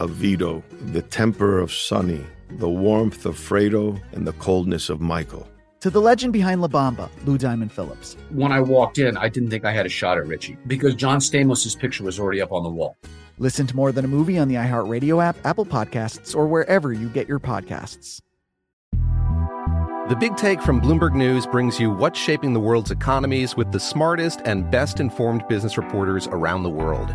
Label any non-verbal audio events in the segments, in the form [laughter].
of Vito, the temper of Sonny, the warmth of Fredo, and the coldness of Michael. To the legend behind La Bamba, Lou Diamond Phillips. When I walked in, I didn't think I had a shot at Richie because John Stamos' picture was already up on the wall. Listen to More Than a Movie on the iHeartRadio app, Apple Podcasts, or wherever you get your podcasts. The Big Take from Bloomberg News brings you what's shaping the world's economies with the smartest and best informed business reporters around the world.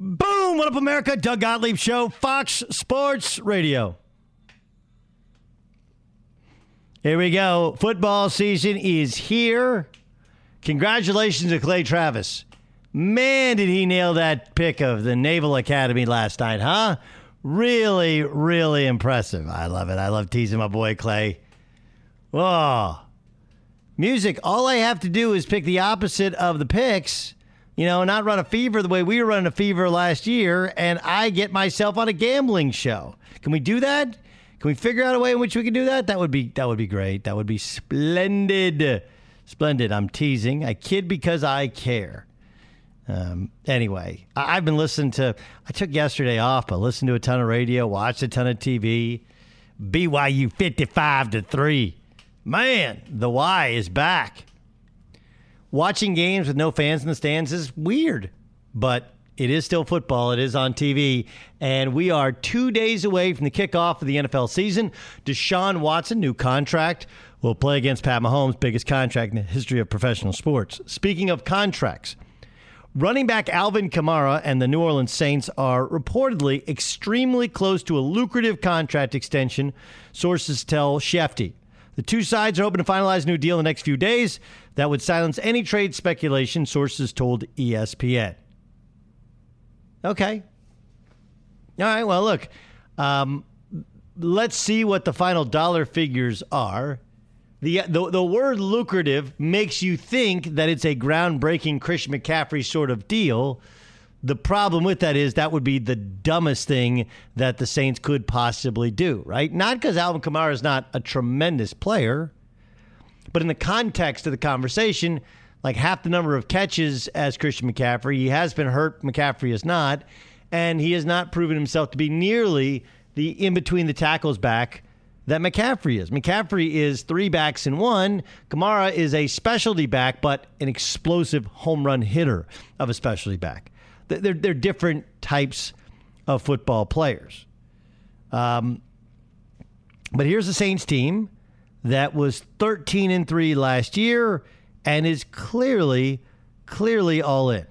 Boom! What up, America? Doug Gottlieb Show, Fox Sports Radio. Here we go. Football season is here. Congratulations to Clay Travis. Man, did he nail that pick of the Naval Academy last night, huh? Really, really impressive. I love it. I love teasing my boy Clay. Oh, music. All I have to do is pick the opposite of the picks you know, not run a fever the way we were running a fever last year, and I get myself on a gambling show. Can we do that? Can we figure out a way in which we can do that? That would be that would be great. That would be splendid. Splendid. I'm teasing. I kid because I care. Um, anyway, I, have been listening to. I took yesterday off, but listened to a ton of radio, watched a ton of TV. BYU 55 to three. Man, the Y is back watching games with no fans in the stands is weird, but it is still football. It is on TV. And we are two days away from the kickoff of the NFL season. Deshaun Watson, new contract, will play against Pat Mahomes' biggest contract in the history of professional sports. Speaking of contracts, running back Alvin Kamara and the New Orleans Saints are reportedly extremely close to a lucrative contract extension, sources tell Schefty. The two sides are hoping to finalize a new deal in the next few days that would silence any trade speculation, sources told ESPN. Okay. All right. Well, look, um, let's see what the final dollar figures are. The, the, the word lucrative makes you think that it's a groundbreaking Christian McCaffrey sort of deal. The problem with that is that would be the dumbest thing that the Saints could possibly do, right? Not because Alvin Kamara is not a tremendous player, but in the context of the conversation, like half the number of catches as Christian McCaffrey, he has been hurt. McCaffrey is not, and he has not proven himself to be nearly the in between the tackles back that McCaffrey is. McCaffrey is three backs in one. Kamara is a specialty back, but an explosive home run hitter of a specialty back they're, they're different types of football players. Um, but here's the Saints team that was 13 and 3 last year and is clearly, clearly all in.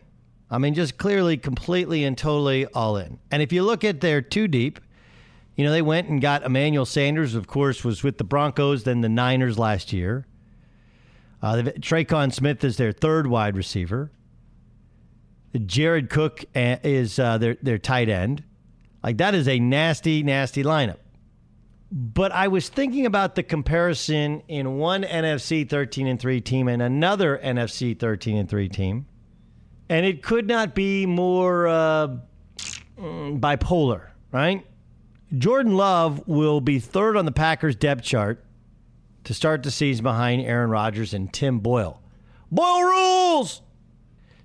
I mean, just clearly, completely, and totally all in. And if you look at their two deep, You know, they went and got Emmanuel Sanders, of course, was with the Broncos, then the Niners last year. Uh, Tre'Quan Smith is their third wide receiver. Jared Cook uh, is uh, their their tight end. Like that is a nasty, nasty lineup. But I was thinking about the comparison in one NFC 13 and 3 team and another NFC 13 and 3 team. And it could not be more uh, mm, bipolar, right? Jordan Love will be third on the Packers depth chart to start the season behind Aaron Rodgers and Tim Boyle. Boyle rules!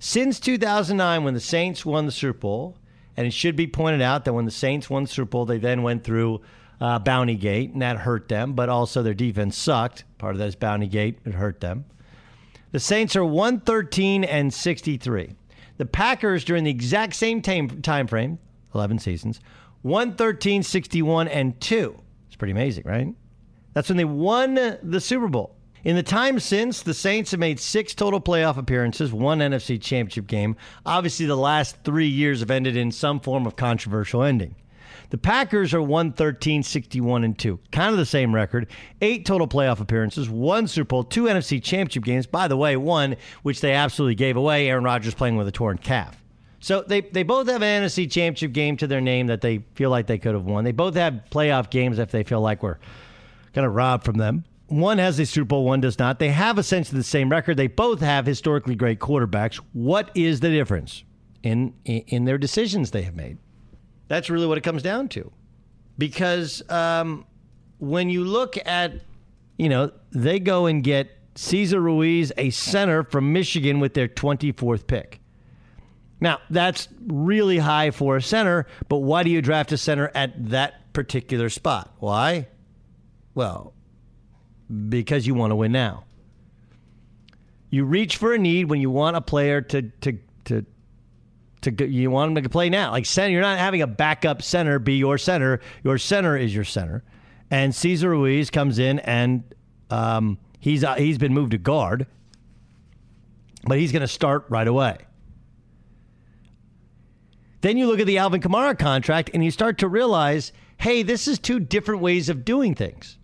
Since 2009, when the Saints won the Super Bowl, and it should be pointed out that when the Saints won the Super Bowl, they then went through uh, Bounty Gate, and that hurt them, but also their defense sucked. Part of that is Bounty Gate, it hurt them. The Saints are 113 and 63. The Packers, during the exact same time, time frame, 11 seasons, 113, 61, and 2. It's pretty amazing, right? That's when they won the Super Bowl. In the time since, the Saints have made six total playoff appearances, one NFC championship game. Obviously, the last three years have ended in some form of controversial ending. The Packers are 113, 61, and 2. Kind of the same record. Eight total playoff appearances, one Super Bowl, two NFC championship games. By the way, one which they absolutely gave away Aaron Rodgers playing with a torn calf. So they, they both have an NFC championship game to their name that they feel like they could have won. They both have playoff games if they feel like we're kind of robbed from them. One has a Super Bowl, one does not. They have essentially the same record. They both have historically great quarterbacks. What is the difference in in their decisions they have made? That's really what it comes down to. Because um, when you look at, you know, they go and get Cesar Ruiz, a center from Michigan, with their 24th pick. Now, that's really high for a center, but why do you draft a center at that particular spot? Why? Well, because you want to win now. You reach for a need when you want a player to, to, to to you want him to play now. Like center, you're not having a backup center be your center. Your center is your center. And Cesar Ruiz comes in and um, he's uh, he's been moved to guard, but he's going to start right away. Then you look at the Alvin Kamara contract and you start to realize, hey, this is two different ways of doing things.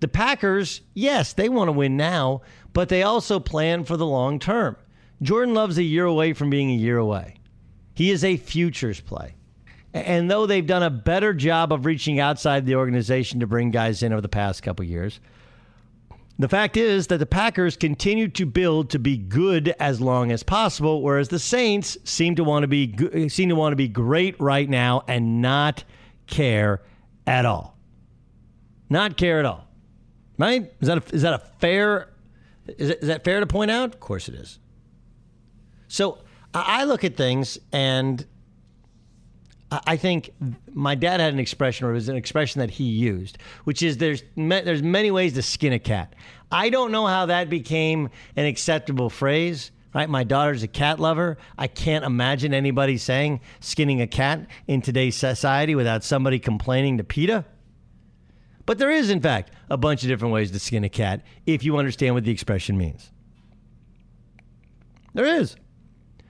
The Packers, yes, they want to win now, but they also plan for the long term. Jordan Love's a year away from being a year away. He is a futures play. And though they've done a better job of reaching outside the organization to bring guys in over the past couple years, the fact is that the Packers continue to build to be good as long as possible, whereas the Saints seem to want to be seem to want to be great right now and not care at all. Not care at all. Right? Is that a, is that a fair is, it, is that fair to point out? Of course it is. So I look at things and I think my dad had an expression, or it was an expression that he used, which is there's there's many ways to skin a cat. I don't know how that became an acceptable phrase. Right, my daughter's a cat lover. I can't imagine anybody saying skinning a cat in today's society without somebody complaining to PETA. But there is, in fact, a bunch of different ways to skin a cat if you understand what the expression means. There is.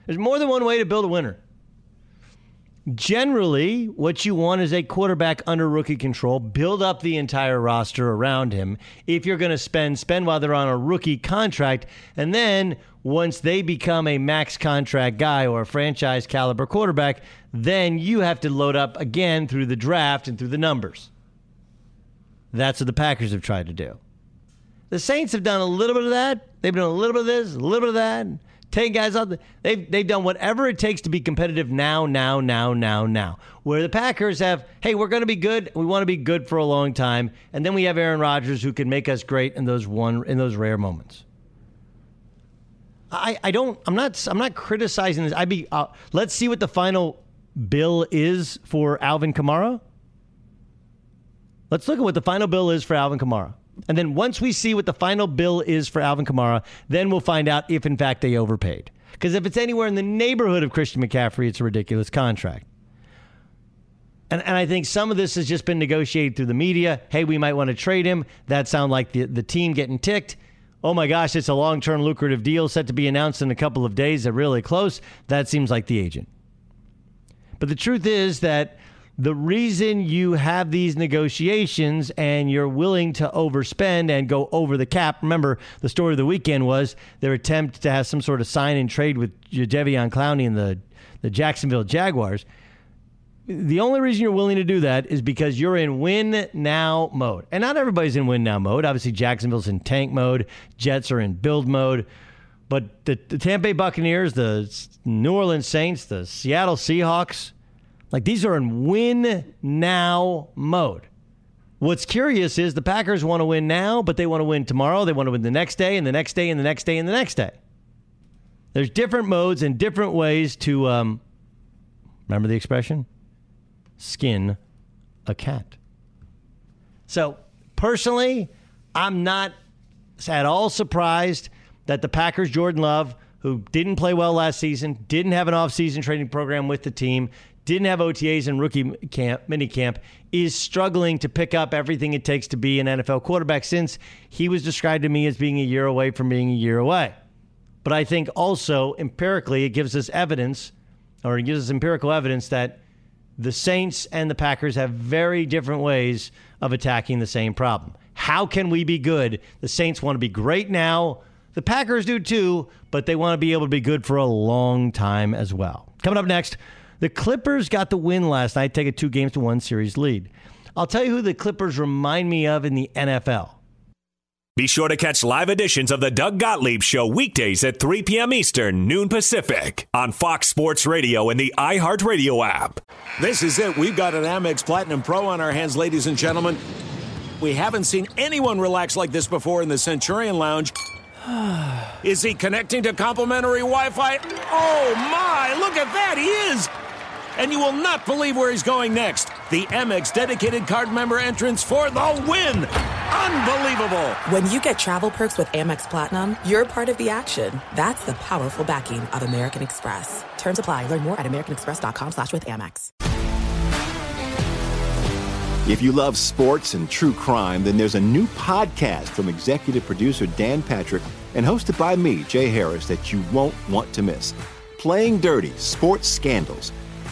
There's more than one way to build a winner. Generally, what you want is a quarterback under rookie control. Build up the entire roster around him. If you're going to spend, spend while they're on a rookie contract. And then once they become a max contract guy or a franchise caliber quarterback, then you have to load up again through the draft and through the numbers. That's what the Packers have tried to do. The Saints have done a little bit of that. They've done a little bit of this, a little bit of that Take guys out. They've they've done whatever it takes to be competitive now, now, now, now, now. Where the Packers have, hey, we're going to be good. We want to be good for a long time, and then we have Aaron Rodgers who can make us great in those one in those rare moments. I, I don't I'm not I'm not criticizing this. I'd be uh, let's see what the final bill is for Alvin Kamara. Let's look at what the final bill is for Alvin Kamara. And then once we see what the final bill is for Alvin Kamara, then we'll find out if in fact they overpaid. Because if it's anywhere in the neighborhood of Christian McCaffrey, it's a ridiculous contract. And, and I think some of this has just been negotiated through the media. Hey, we might want to trade him. That sounds like the, the team getting ticked. Oh my gosh, it's a long term lucrative deal set to be announced in a couple of days. They're really close. That seems like the agent. But the truth is that the reason you have these negotiations and you're willing to overspend and go over the cap. Remember, the story of the weekend was their attempt to have some sort of sign and trade with Jadeveon Clowney and the, the Jacksonville Jaguars. The only reason you're willing to do that is because you're in win now mode. And not everybody's in win now mode. Obviously, Jacksonville's in tank mode, Jets are in build mode. But the, the Tampa Bay Buccaneers, the New Orleans Saints, the Seattle Seahawks, like these are in win now mode. What's curious is the Packers want to win now, but they want to win tomorrow. They want to win the next day, and the next day, and the next day, and the next day. There's different modes and different ways to um, remember the expression skin a cat. So, personally, I'm not at all surprised that the Packers, Jordan Love, who didn't play well last season, didn't have an offseason training program with the team, didn't have OTAs and rookie camp, mini camp, is struggling to pick up everything it takes to be an NFL quarterback since he was described to me as being a year away from being a year away. But I think also empirically, it gives us evidence, or it gives us empirical evidence that the Saints and the Packers have very different ways of attacking the same problem. How can we be good? The Saints want to be great now. The Packers do too, but they want to be able to be good for a long time as well. Coming up next, the Clippers got the win last night, take a two games to one series lead. I'll tell you who the Clippers remind me of in the NFL. Be sure to catch live editions of the Doug Gottlieb Show weekdays at 3 p.m. Eastern, noon Pacific, on Fox Sports Radio and the iHeartRadio app. This is it. We've got an Amex Platinum Pro on our hands, ladies and gentlemen. We haven't seen anyone relax like this before in the Centurion Lounge. [sighs] Is he connecting to complimentary Wi Fi? Oh my, look at that, he is! And you will not believe where he's going next. The Amex dedicated card member entrance for the win. Unbelievable. When you get travel perks with Amex Platinum, you're part of the action. That's the powerful backing of American Express. Terms apply. Learn more at americanexpress.com slash with Amex. If you love sports and true crime, then there's a new podcast from executive producer Dan Patrick and hosted by me, Jay Harris, that you won't want to miss. Playing Dirty Sports Scandals.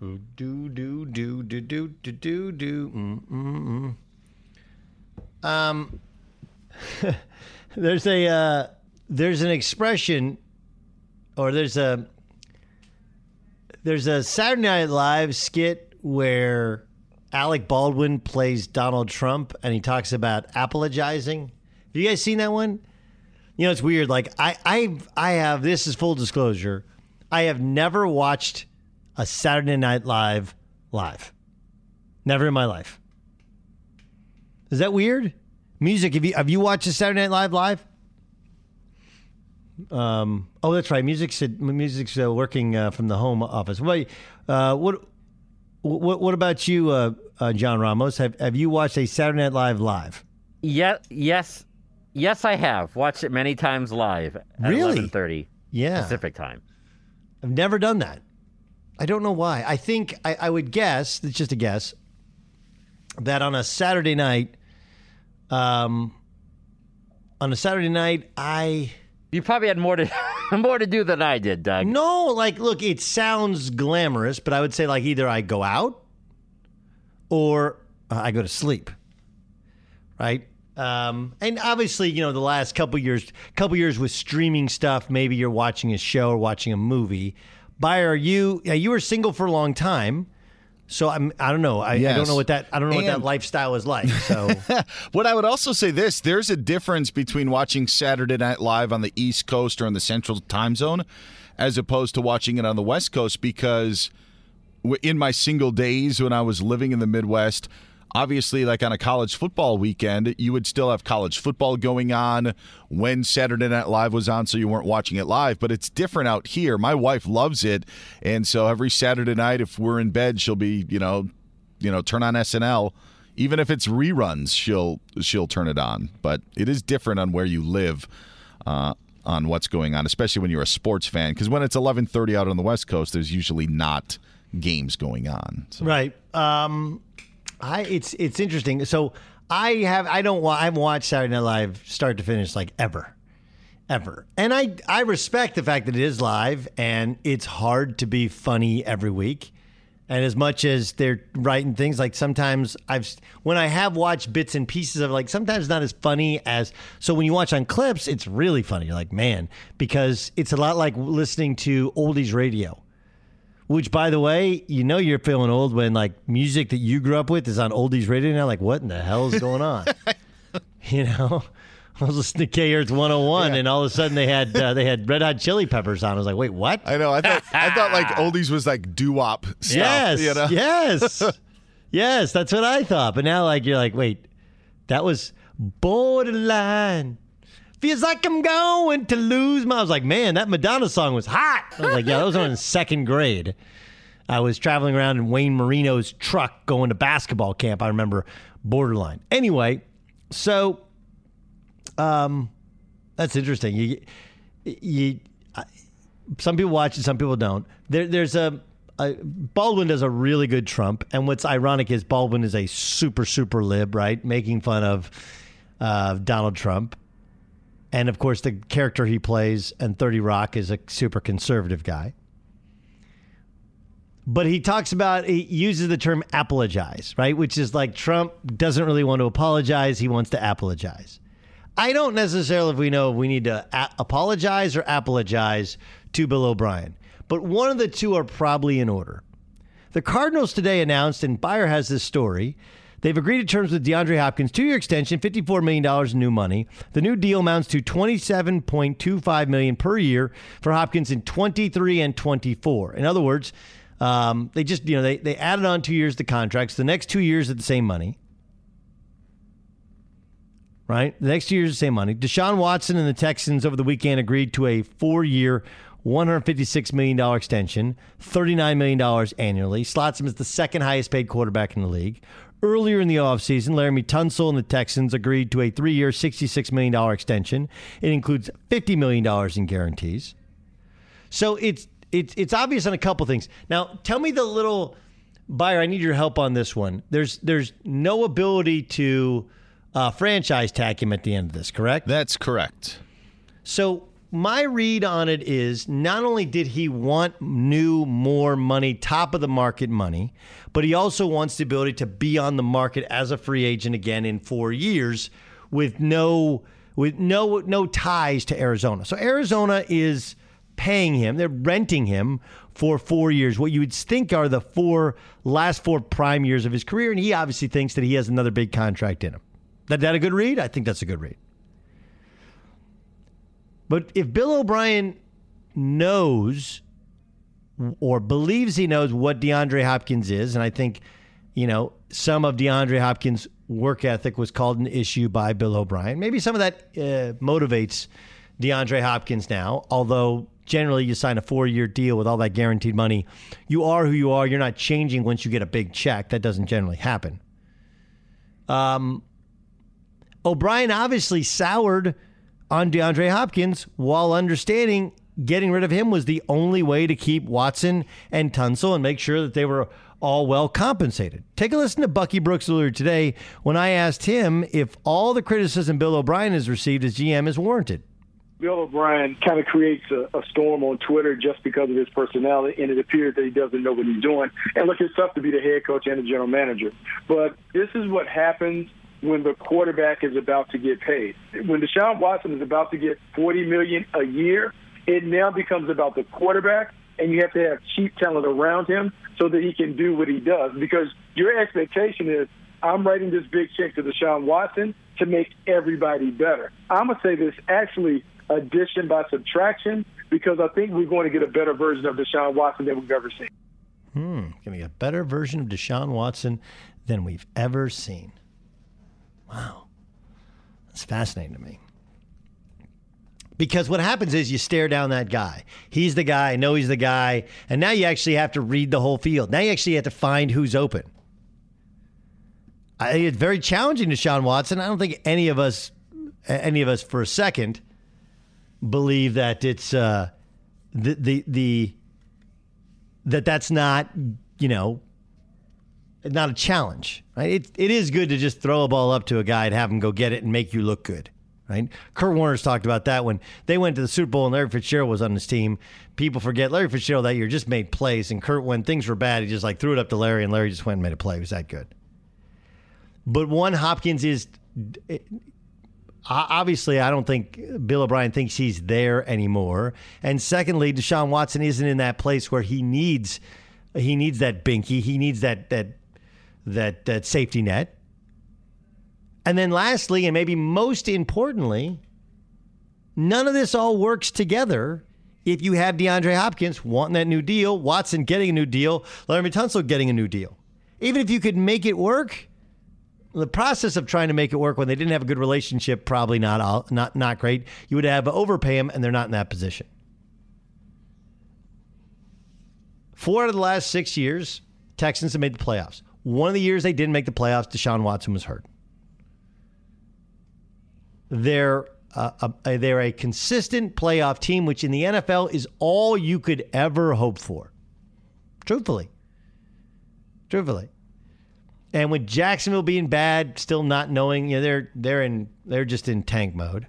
Do do do do do do do do. Mm, mm, mm. Um, there's a uh, there's an expression, or there's a there's a Saturday Night Live skit where Alec Baldwin plays Donald Trump, and he talks about apologizing. Have you guys seen that one? You know, it's weird. Like I, I, I have. This is full disclosure. I have never watched a Saturday Night Live live. Never in my life. Is that weird? Music. Have you have you watched a Saturday Night Live live? Um. Oh, that's right. Music's music's uh, working uh, from the home office. What? Uh, what? What? What about you, uh, uh, John Ramos? Have Have you watched a Saturday Night Live live? Yeah. Yes. Yes, I have watched it many times live. At Really? 11:30 Yeah. Pacific time. I've never done that. I don't know why. I think I, I would guess. It's just a guess that on a Saturday night, um, on a Saturday night, I You probably had more to [laughs] more to do than I did, Doug. no like. Look, it sounds glamorous, but I would say like either I go out or uh, I go to sleep. Right. Um, and obviously, you know, the last couple years, couple years with streaming stuff, maybe you're watching a show or watching a movie. Buyer, you yeah, you were single for a long time, so I'm I don't know. I, I don't know what that I don't know what that lifestyle is like. So. [laughs] What I would also say this there's a difference between watching Saturday Night Live on the East Coast or in the Central Time Zone as opposed to watching it on the West Coast because in my single days when I was living in the Midwest, obviously, like on a college football weekend, you would still have college football going on when Saturday Night Live was on, so you weren't watching it live. But it's different out here. My wife loves it, and so every Saturday night, if we're in bed, she'll be, you know, you know, turn on SNL. Even if it's reruns, she'll she'll turn it on. But it is different on where you live. Uh, on what's going on, especially when you're a sports fan, because when it's 11:30 out on the West Coast, there's usually not games going on. right, um, I it's it's interesting. So I have I don't wa- I haven't watched Saturday Night Live start to finish like ever, ever, and I I respect the fact that it is live and it's hard to be funny every week. And as much as they're writing things, like sometimes I've when I have watched bits and pieces of like sometimes not as funny as so when you watch on clips, it's really funny. You're like, man, because it's a lot like listening to oldies radio. Which, by the way, you know you're feeling old when like music that you grew up with is on oldies radio now. Like, what in the hell is going on? [laughs] you know, [laughs] I was listening to K Earth 101, and all of a sudden they had uh, they had Red Hot Chili Peppers on. I was like, wait, what? I know. I thought I thought like [laughs] oldies was like doo wop stuff. Yes, you know? yes, yes. That's what I thought. But now, like, you're like, wait, that was borderline. Feels like I'm going to lose my. I was like, man, that Madonna song was hot. I was like, yeah, that was on in [laughs] second grade. I was traveling around in Wayne Marino's truck going to basketball camp. I remember borderline. Anyway, so um, that's interesting. You, you, I- some people watch it, some people don't. There, there's a, a Baldwin does a really good Trump, and what's ironic is Baldwin is a super super lib, right, making fun of uh, Donald Trump, and of course the character he plays and Thirty Rock is a super conservative guy. But he talks about he uses the term apologize, right? Which is like Trump doesn't really want to apologize; he wants to apologize. I don't necessarily if we know if we need to a- apologize or apologize to Bill O'Brien, but one of the two are probably in order. The Cardinals today announced, and Beyer has this story. They've agreed to terms with DeAndre Hopkins, two-year extension, $54 million in new money. The new deal amounts to 27.25 million per year for Hopkins in 23 and 24. In other words, um, they just, you know, they, they added on two years to contracts. The next two years at the same money. Right? The next two years the same money. Deshaun Watson and the Texans over the weekend agreed to a four-year, $156 million extension, $39 million annually. Slots him as the second highest paid quarterback in the league. Earlier in the offseason, Laremy Tunsil and the Texans agreed to a three year, $66 million extension. It includes $50 million in guarantees. So it's, it's, it's obvious on a couple things. Now, tell me the little buyer, I need your help on this one. There's, there's no ability to uh, franchise tag him at the end of this, correct? That's correct. So my read on it is not only did he want new, more money, top of the market money, but he also wants the ability to be on the market as a free agent again in four years with no with no no ties to Arizona. So Arizona is paying him, they're renting him for four years, what you would think are the four last four prime years of his career, and he obviously thinks that he has another big contract in him. That that a good read? I think that's a good read. But if Bill O'Brien knows or believes he knows what DeAndre Hopkins is, and I think, you know, some of DeAndre Hopkins' work ethic was called an issue by Bill O'Brien. Maybe some of that uh, motivates DeAndre Hopkins now, although generally you sign a four year deal with all that guaranteed money. You are who you are. You're not changing once you get a big check. That doesn't generally happen. Um, O'Brien obviously soured on DeAndre Hopkins while understanding getting rid of him was the only way to keep Watson and Tunsil and make sure that they were all well compensated. Take a listen to Bucky Brooks earlier today when I asked him if all the criticism Bill O'Brien has received as GM is warranted. Bill O'Brien kind of creates a, a, storm on Twitter just because of his personality, and it appears that he doesn't know what he's doing. And look, it's tough to be the head coach and the general manager, but this is what happens when the quarterback is about to get paid. When Deshaun Watson is about to get forty million a year, it now becomes about the quarterback, and you have to have cheap talent around him so that he can do what he does. Because your expectation is, I'm writing this big check to Deshaun Watson to make everybody better. I'm gonna say this actually addition by subtraction because I think we're going to get a better version of Deshaun Watson than we've ever seen. Hmm, to get a better version of Deshaun Watson than we've ever seen. Wow. That's fascinating to me. Because what happens is you stare down that guy. He's the guy, I know he's the guy, and now you actually have to read the whole field. Now you actually have to find who's open. I, it's very challenging to Sean Watson. I don't think any of us, any of us for a second, believe that it's uh, the the the that that's not you know not a challenge, right? It, it is good to just throw a ball up to a guy and have him go get it and make you look good, right? Kurt Warner's talked about that when they went to the Super Bowl and Larry Fitzgerald was on his team. People forget Larry Fitzgerald that year just made plays, and Kurt, when things were bad, he just like threw it up to Larry, and Larry just went and made a play. It was that good. But one, Hopkins is eh, obviously, I don't think Bill O'Brien thinks he's there anymore. And secondly, Deshaun Watson isn't in that place where he needs he needs that binky. He needs that that that that safety net. And then lastly, and maybe most importantly, none of this all works together if you have DeAndre Hopkins wanting that new deal, Watson getting a new deal, Larry Tunsil getting a new deal. Even if you could make it work, the process of trying to make it work when they didn't have a good relationship probably not all, not not great. You would have overpay them, and they're not in that position. Four out of the last six years, Texans have made the playoffs. One of the years they didn't make the playoffs, Deshaun Watson was hurt. They're uh, a, they're a consistent playoff team, which in the NFL is all you could ever hope for. Truthfully, truthfully, and with Jacksonville being bad, still not knowing, you know, they're they're in they're just in tank mode.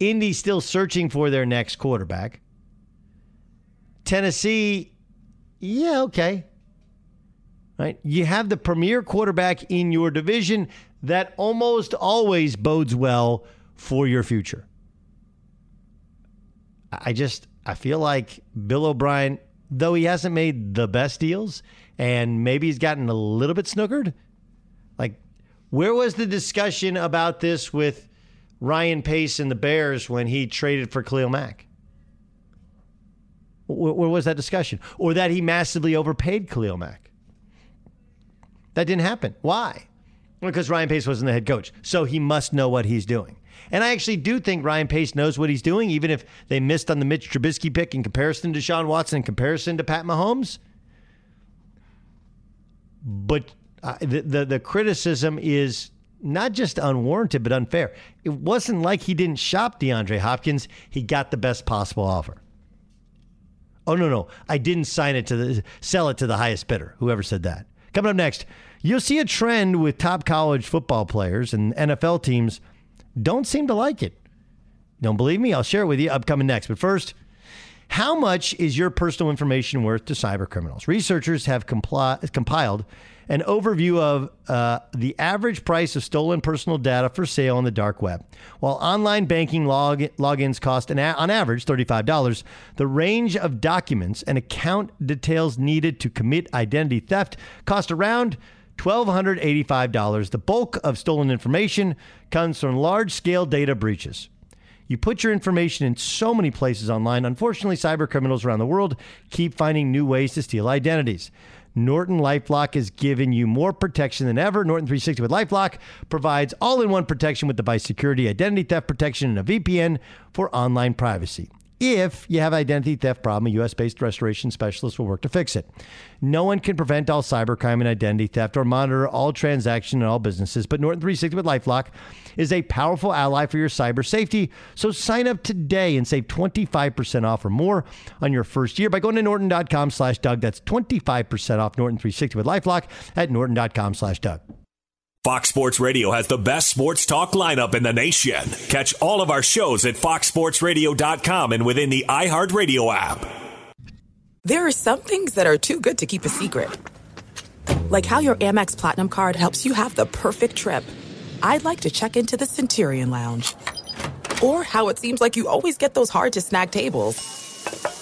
Indy still searching for their next quarterback. Tennessee, yeah, okay right? You have the premier quarterback in your division that almost always bodes well for your future. I just I feel like Bill O'Brien, though he hasn't made the best deals and maybe he's gotten a little bit snookered. Like, where was the discussion about this with Ryan Pace and the Bears when he traded for Khalil Mack? Where, was that discussion? Or that he massively overpaid Khalil Mack? That didn't happen. Why? Because Ryan Pace wasn't the head coach. So he must know what he's doing. And I actually do think Ryan Pace knows what he's doing, even if they missed on the Mitch Trubisky pick in comparison to Sean Watson, in comparison to Pat Mahomes. But uh, the, the, the criticism is not just unwarranted, but unfair. It wasn't like he didn't shop DeAndre Hopkins. He got the best possible offer. Oh no, no, I didn't sign it to the sell it to the highest bidder. Whoever said that. Coming up next, you'll see a trend with top college football players and NFL teams don't seem to like it. Don't believe me? I'll share it with you upcoming next. But first, how much is your personal information worth to cyber criminals? Researchers have compli- compiled an overview of uh, the average price of stolen personal data for sale on the dark web. While online banking log- logins cost an a- on average $35, the range of documents and account details needed to commit identity theft cost around $1,285. The bulk of stolen information comes from large scale data breaches. You put your information in so many places online. Unfortunately, cyber criminals around the world keep finding new ways to steal identities. Norton Lifelock is giving you more protection than ever. Norton 360 with Lifelock provides all in one protection with device security, identity theft protection, and a VPN for online privacy. If you have identity theft problem, a US based restoration specialist will work to fix it. No one can prevent all cybercrime and identity theft or monitor all transactions in all businesses, but Norton 360 with Lifelock is a powerful ally for your cyber safety. So sign up today and save 25% off or more on your first year by going to norton.com slash Doug. That's 25% off Norton 360 with Lifelock at norton.com slash Doug. Fox Sports Radio has the best sports talk lineup in the nation. Catch all of our shows at foxsportsradio.com and within the iHeartRadio app. There are some things that are too good to keep a secret. Like how your Amex Platinum card helps you have the perfect trip. I'd like to check into the Centurion Lounge. Or how it seems like you always get those hard to snag tables.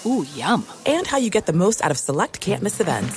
Ooh, yum. And how you get the most out of select can't miss events.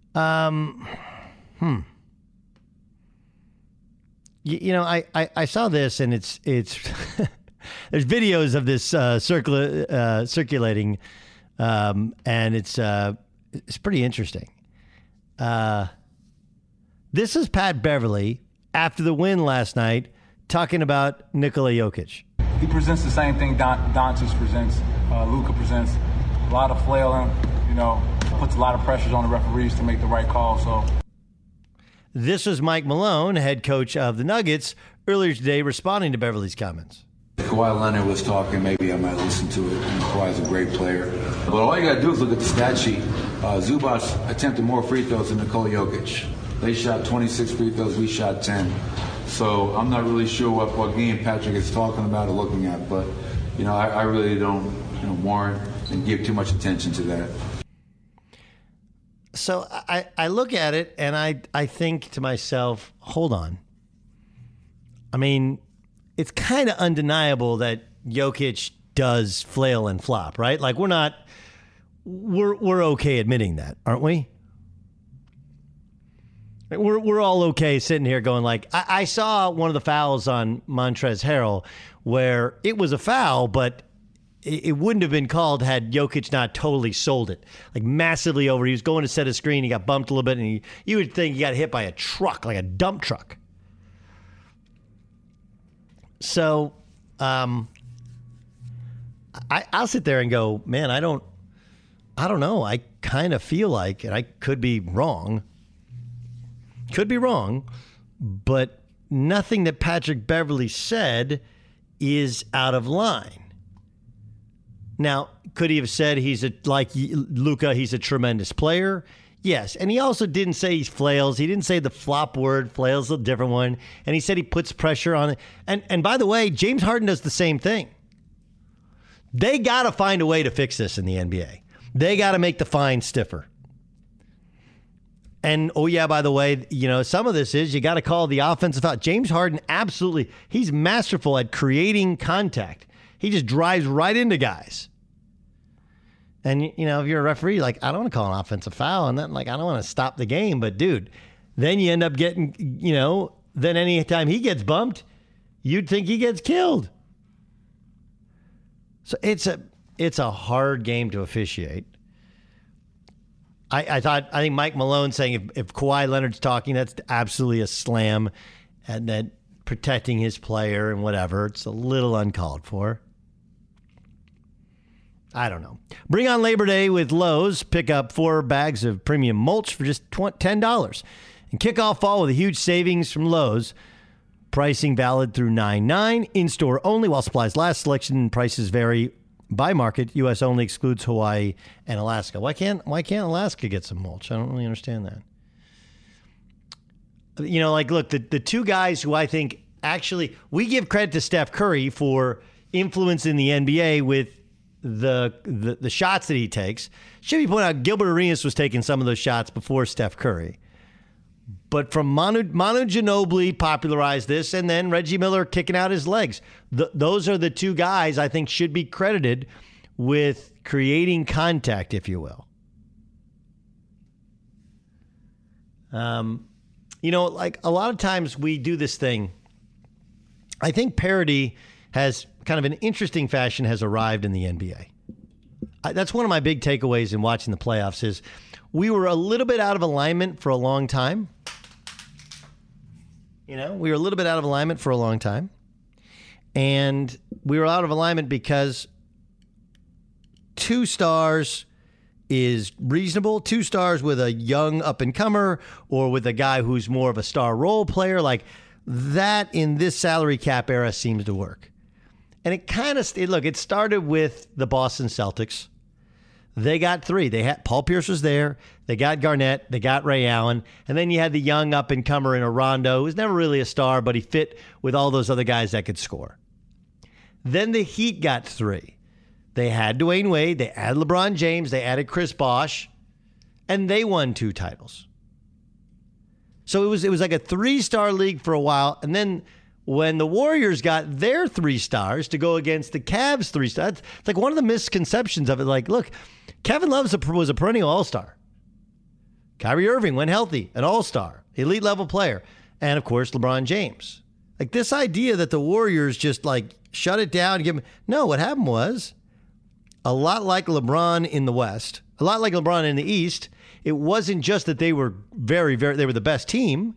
Um, hmm. You, you know, I, I, I saw this and it's it's [laughs] there's videos of this uh, circula, uh, circulating, um, and it's uh, it's pretty interesting. Uh, this is Pat Beverley after the win last night talking about Nikola Jokic. He presents the same thing Don, Doncic presents, uh, Luka presents. A lot of flailing, you know, puts a lot of pressures on the referees to make the right call. So. This is Mike Malone, head coach of the Nuggets, earlier today responding to Beverley's comments. If Kawhi Leonard was talking, maybe I might listen to it. And Kawhi's a great player. But all you got to do is look at the stat sheet. Uh, Zubac attempted more free throws than Nikola Jokic. They shot 26 free throws, we shot 10. So I'm not really sure what, what game Patrick is talking about or looking at, but you know, I, I really don't you know, warrant and give too much attention to that. So I, I look at it and I, I think to myself, hold on. I mean, it's kind of undeniable that Jokic does flail and flop, right? Like we're not we're we're okay admitting that, aren't we? We're we're all okay sitting here going like I, I saw one of the fouls on Montrezl Harrell where it was a foul, but it, wouldn't have been called had Jokic not totally sold it, like massively over. He was going to set a screen, he got bumped a little bit, and he, you would think he got hit by a truck, like a dump truck. So, um, I, I'll sit there and go, man, I don't, I don't know. I kind of feel like, and I could be wrong, could be wrong, but nothing that Patrick Beverley said is out of line. Now, could he have said he's a like Luka? He's a tremendous player. Yes, and he also didn't say he flails. He didn't say the flop word. Flails a different one, and he said he puts pressure on it. And and by the way, James Harden does the same thing. They got to find a way to fix this in the NBA. They got to make the fine stiffer. And oh yeah, by the way, you know some of this is you got to call the offensive out. James Harden absolutely, he's masterful at creating contact. He just drives right into guys. And you know, if you're a referee, like I don't want to call an offensive foul, and then like I don't want to stop the game, but dude, then you end up getting, you know, then anytime he gets bumped, you'd think he gets killed. So it's a it's a hard game to officiate. I, I thought I think Mike Malone saying if, if Kawhi Leonard's talking, that's absolutely a slam, and that protecting his player and whatever, it's a little uncalled for. I don't know. Bring on Labor Day with Lowe's. Pick up four bags of premium mulch for just $10 And kick off fall with a huge savings from Lowe's. Pricing valid through 9 9. In store only while supplies last. Selection and prices vary by market. U.S. only excludes Hawaii and Alaska. Why can't Why can't Alaska get some mulch? I don't really understand that. You know, like, look, the, the two guys who I think actually, we give credit to Steph Curry for influence in the NBA with the, the, the shots that he takes. Should be pointed out, Gilbert Arenas was taking some of those shots before Steph Curry. But from Manu, Manu Ginobili popularized this, and then Reggie Miller kicking out his legs. Th- those are the two guys I think should be credited with creating contact, if you will. Um, you know, like a lot of times we do this thing. I think parody has kind of an interesting fashion has arrived in the NBA. I, that's one of my big takeaways in watching the playoffs is we were a little bit out of alignment for a long time. You know, we were a little bit out of alignment for a long time. And we were out of alignment because two stars is reasonable. Two stars with a young up and comer or with a guy who's more of a star role player, like that in this salary cap era seems to work. And it kind of look, it started with the Boston Celtics. They got three. They had Paul Pierce was there. They got Garnett. They got Ray Allen, and then you had the young up and comer in Rondo, who was never really a star, but he fit with all those other guys that could score. Then the Heat got three. They had Dwyane Wade. They added LeBron James. They added Chris Bosh, and they won two titles. So it was it was like a three star league for a while, and then when the Warriors got their three stars to go against the Cavs three stars, it's like one of the misconceptions of it. Like, look, Kevin Love was a perennial All Star. Kyrie Irving, when healthy, an All Star, elite level player, and of course LeBron James. Like this idea that the Warriors just like shut it down give them no. What happened was a lot like LeBron in the West, a lot like LeBron in the East. It wasn't just that they were very, very, they were the best team,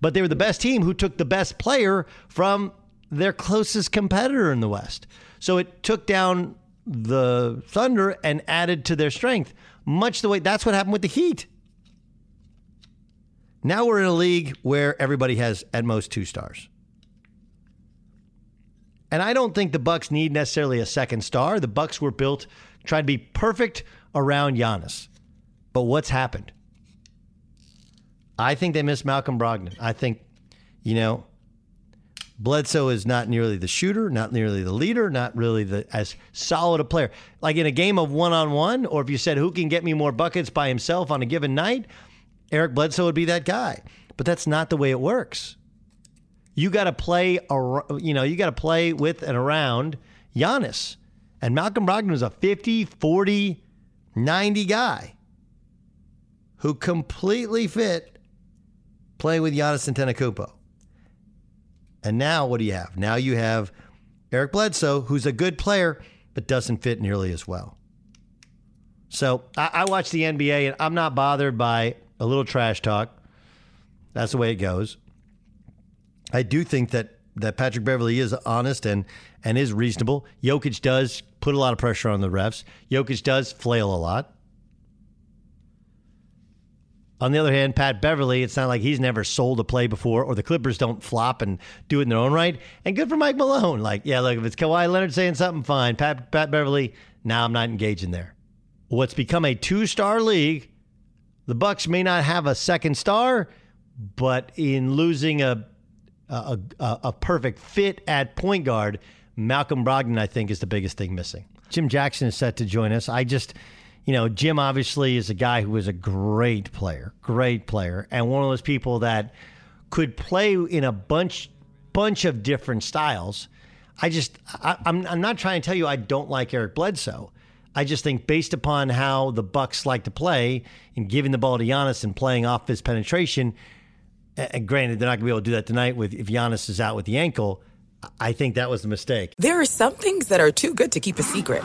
but they were the best team who took the best player from their closest competitor in the West. So it took down the Thunder and added to their strength, much the way that's what happened with the Heat. Now we're in a league where everybody has at most two stars. And I don't think the Bucks need necessarily a second star. The Bucks were built trying to be perfect around Giannis. But what's happened? I think they miss Malcolm Brogdon. I think, you know, Bledsoe is not nearly the shooter, not nearly the leader, not really the as solid a player. Like in a game of one on one, or if you said who can get me more buckets by himself on a given night, Eric Bledsoe would be that guy. But that's not the way it works. You got to play, you know, you got to play with and around Giannis. And Malcolm Brogdon was a 50, 40, 90 guy who completely fit playing with Giannis Antetokounmpo. And now what do you have? Now you have Eric Bledsoe, who's a good player, but doesn't fit nearly as well. So I, I watch the NBA and I'm not bothered by a little trash talk. That's the way it goes. I do think that that Patrick Beverley is honest and and is reasonable. Jokic does put a lot of pressure on the refs. Jokic does flail a lot. On the other hand, Pat Beverley, it's not like he's never sold a play before, or the Clippers don't flop and do it in their own right. And good for Mike Malone. Like, yeah, look, if it's Kawhi Leonard saying something, fine. Pat, Pat Beverley, now I'm not engaging there. What's become a two-star league, the Bucks may not have a second star, but in losing a a, a, a perfect fit at point guard, Malcolm Brogdon, I think, is the biggest thing missing. Jim Jackson is set to join us. I just you know, Jim obviously is a guy who is a great player, great player, and one of those people that could play in a bunch bunch of different styles. I just I, I'm I'm not trying to tell you I don't like Eric Bledsoe. I just think based upon how the Bucks like to play and giving the ball to Giannis and playing off his penetration, and granted they're not going to be able to do that tonight with if Giannis is out with the ankle. I think that was the mistake. There are some things that are too good to keep a secret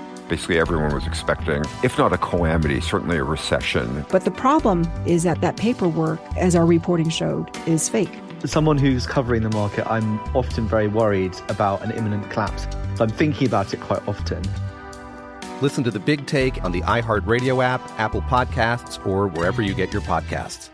Basically, everyone was expecting, if not a calamity, certainly a recession. But the problem is that that paperwork, as our reporting showed, is fake. As someone who's covering the market, I'm often very worried about an imminent collapse. So I'm thinking about it quite often. Listen to the big take on the iHeartRadio app, Apple Podcasts, or wherever you get your podcasts.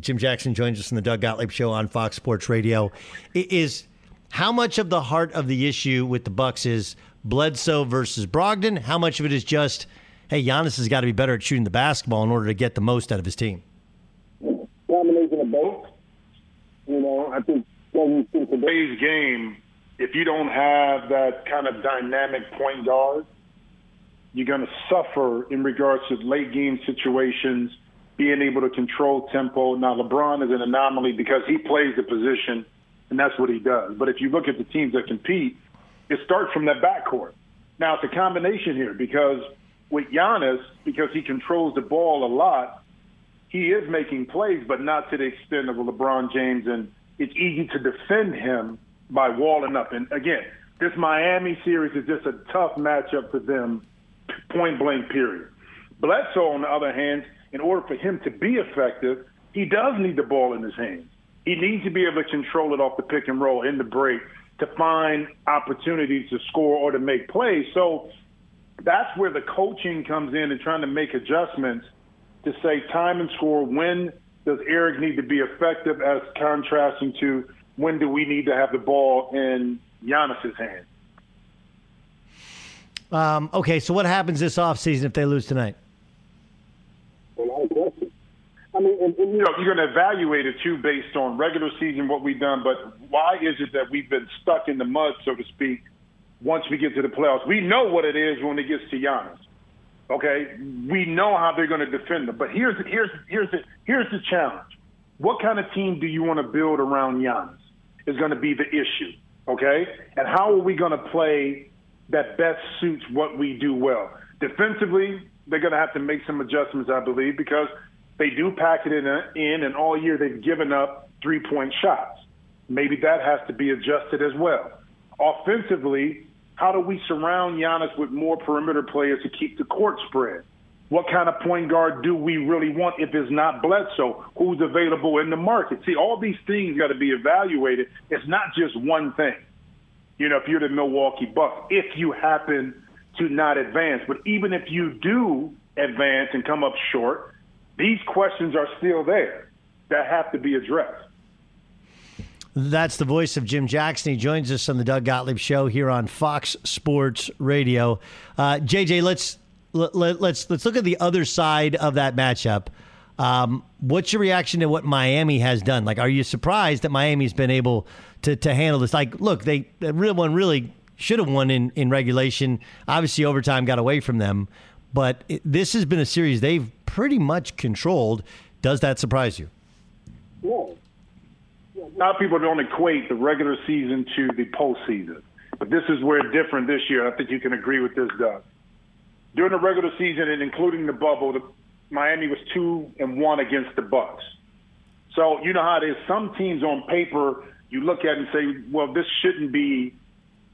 Jim Jackson joins us in the Doug Gottlieb Show on Fox Sports Radio. It is how much of the heart of the issue with the Bucks is Bledsoe versus Brogdon? How much of it is just, hey, Giannis has got to be better at shooting the basketball in order to get the most out of his team? Combination of both. You know, I think in today's game, if you don't have that kind of dynamic point guard, you're going to suffer in regards to late game situations, being able to control tempo. Now, LeBron is an anomaly because he plays the position, and that's what he does. But if you look at the teams that compete, it starts from that backcourt. Now, it's a combination here because with Giannis, because he controls the ball a lot, he is making plays, but not to the extent of LeBron James, and it's easy to defend him by walling up. And again, this Miami series is just a tough matchup for them, point blank, period. Bledsoe, on the other hand, in order for him to be effective, he does need the ball in his hands. He needs to be able to control it off the pick and roll in the break to find opportunities to score or to make plays. So that's where the coaching comes in and trying to make adjustments to say time and score. When does Eric need to be effective as contrasting to when do we need to have the ball in Giannis's hand? Um, okay, so what happens this offseason if they lose tonight? I mean, and, and, you know, you're going to evaluate it too based on regular season, what we've done. But why is it that we've been stuck in the mud, so to speak, once we get to the playoffs? We know what it is when it gets to Giannis. Okay, we know how they're going to defend them. But here's here's here's the here's the challenge. What kind of team do you want to build around Giannis? Is going to be the issue. Okay, and how are we going to play that best suits what we do well? Defensively, they're going to have to make some adjustments, I believe, because they do pack it in, uh, in and all year they've given up three point shots. Maybe that has to be adjusted as well. Offensively, how do we surround Giannis with more perimeter players to keep the court spread? What kind of point guard do we really want if it's not Bledsoe? Who's available in the market? See, all these things got to be evaluated. It's not just one thing. You know, if you're the Milwaukee Bucks, if you happen to not advance, but even if you do advance and come up short, these questions are still there that have to be addressed. That's the voice of Jim Jackson. He joins us on the Doug Gottlieb Show here on Fox Sports Radio. Uh, JJ, let's let, us let's, let's look at the other side of that matchup. Um, what's your reaction to what Miami has done? Like, are you surprised that Miami's been able to to handle this? Like, look, they the real one really should have won in in regulation. Obviously, overtime got away from them, but it, this has been a series they've pretty much controlled. Does that surprise you? Well, of people don't equate the regular season to the postseason, but this is where it's different this year. I think you can agree with this, Doug. During the regular season and including the bubble, the, Miami was two and one against the Bucks. So you know how it is. Some teams on paper you look at and say, "Well, this shouldn't be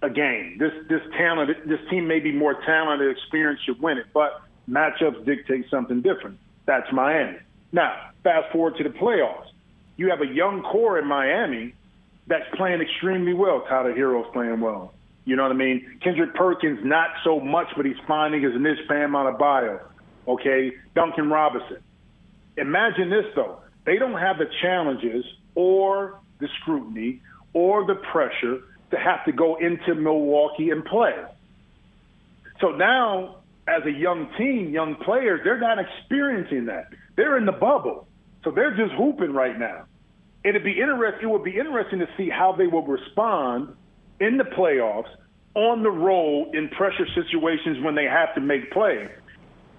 a game. This this talent, this team may be more talented, experienced should win it." But matchups dictate something different. That's Miami. Now, fast forward to the playoffs. You have a young core in Miami that's playing extremely well. Tyler Herro's playing well. You know what I mean? Kendrick Perkins, not so much, but he's finding his niche. Bam Adebayo. Okay, Duncan Robinson. Imagine this though: they don't have the challenges or the scrutiny or the pressure to have to go into Milwaukee and play. So now as a young team, young players, they're not experiencing that. They're in the bubble, so they're just hooping right now. It'd be interesting. It would be interesting to see how they will respond in the playoffs on the road in pressure situations when they have to make plays.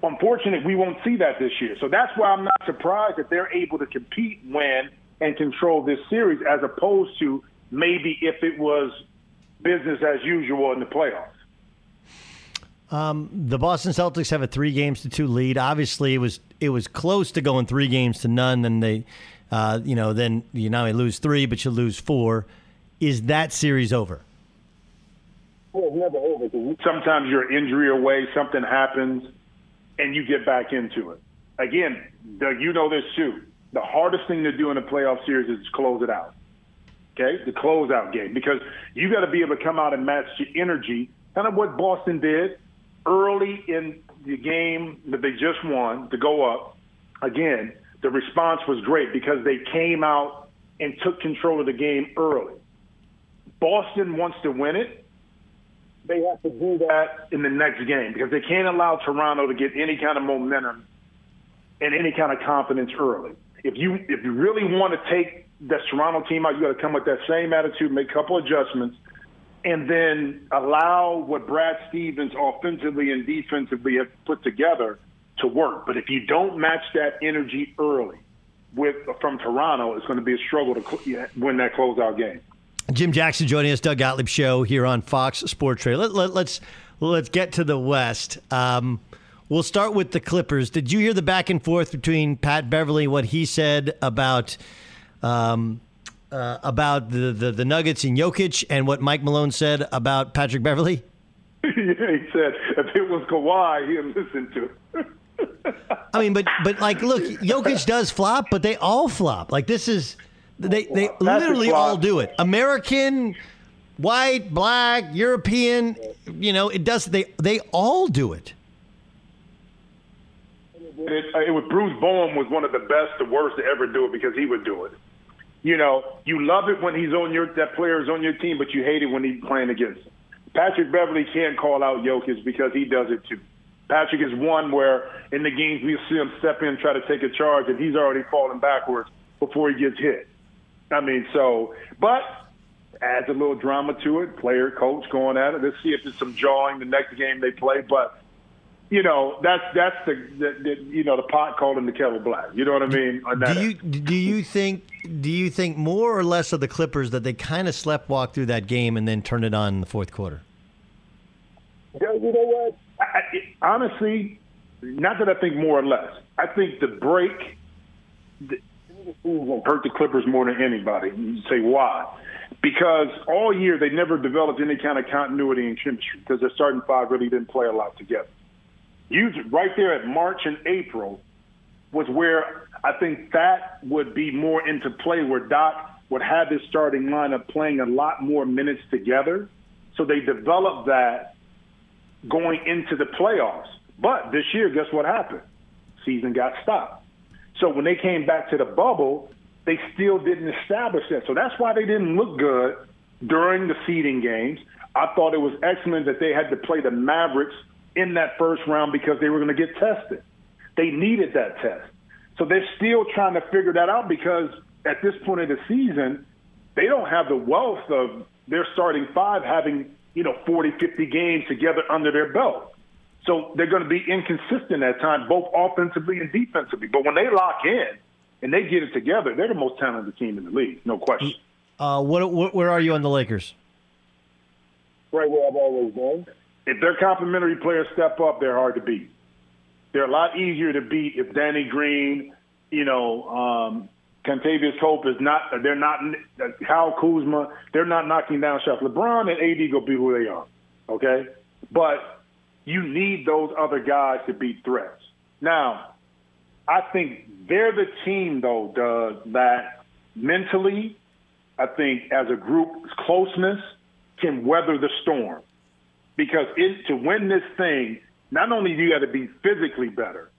Unfortunately, we won't see that this year. So that's why I'm not surprised that they're able to compete, win, and control this series as opposed to maybe if it was business as usual in the playoffs. Um, the Boston Celtics have a three games to two lead. Obviously, it was it was close to going three games to none. Then they, uh, you know, then you not only lose three, but you lose four. Is that series over? Well, it's never over. Sometimes you're injury away, something happens, and you get back into it. Again, Doug, you know this too. The hardest thing to do in a playoff series is close it out. Okay, the closeout game because you got to be able to come out and match the energy, kind of what Boston did early in the game that they just won to go up, again, the response was great because they came out and took control of the game early. Boston wants to win it. They have to do that in the next game because they can't allow Toronto to get any kind of momentum and any kind of confidence early. If you if you really want to take that Toronto team out, you got to come with that same attitude, make a couple adjustments, and then allow what Brad Stevens offensively and defensively have put together to work. But if you don't match that energy early with from Toronto, it's going to be a struggle to win that closeout game. Jim Jackson joining us, Doug Gottlieb show here on Fox Sports Radio. Let, let, let's let's get to the West. Um, we'll start with the Clippers. Did you hear the back and forth between Pat Beverley what he said about um, uh, about the, the, the Nuggets and Jokic and what Mike Malone said about Patrick Beverley? [laughs] yeah, he said if it was Kawhi, he'd listen to it. I mean, but but like, look, Jokic does flop, but they all flop. Like this is they they literally all do it. American white, black, European. You know, it does. They they all do it. It, it was Bruce Bowen was one of the best, the worst to ever do it because he would do it. You know, you love it when he's on your that player is on your team, but you hate it when he's playing against. Him. Patrick Beverley can't call out Jokic because he does it too. Patrick is one where in the games we see him step in, try to take a charge, and he's already falling backwards before he gets hit. I mean, so, but adds a little drama to it. Player, coach going at it. Let's see if there's some jawing the next game they play. But you know, that's that's the, the, the you know the pot calling the kettle black. You know what I mean? Do you do you think do you think more or less of the Clippers that they kind of slept walk through that game and then turned it on in the fourth quarter? You know what? I, I, honestly, not that I think more or less. I think the break the, hurt the Clippers more than anybody. You say why? Because all year they never developed any kind of continuity and chemistry because their starting five really didn't play a lot together. Usually, right there at March and April was where I think that would be more into play, where Doc would have his starting lineup playing a lot more minutes together. So they developed that going into the playoffs. But this year, guess what happened? Season got stopped. So when they came back to the bubble, they still didn't establish that. So that's why they didn't look good during the seeding games. I thought it was excellent that they had to play the Mavericks in that first round because they were going to get tested. They needed that test. So they're still trying to figure that out because at this point of the season, they don't have the wealth of their starting five having, you know, 40, 50 games together under their belt. So they're going to be inconsistent at times, both offensively and defensively. But when they lock in and they get it together, they're the most talented team in the league, no question. Uh, what, what, where are you on the Lakers? Right where I've always been. If their complementary players step up, they're hard to beat. They're a lot easier to beat if Danny Green, you know, um, Kentavious Pope is not. They're not. Kyle Kuzma. They're not knocking down shots. LeBron and AD go be who they are. Okay, but you need those other guys to be threats. Now, I think they're the team, though, Doug, that mentally, I think as a group, closeness can weather the storm. Because it, to win this thing, not only do you got to be physically better,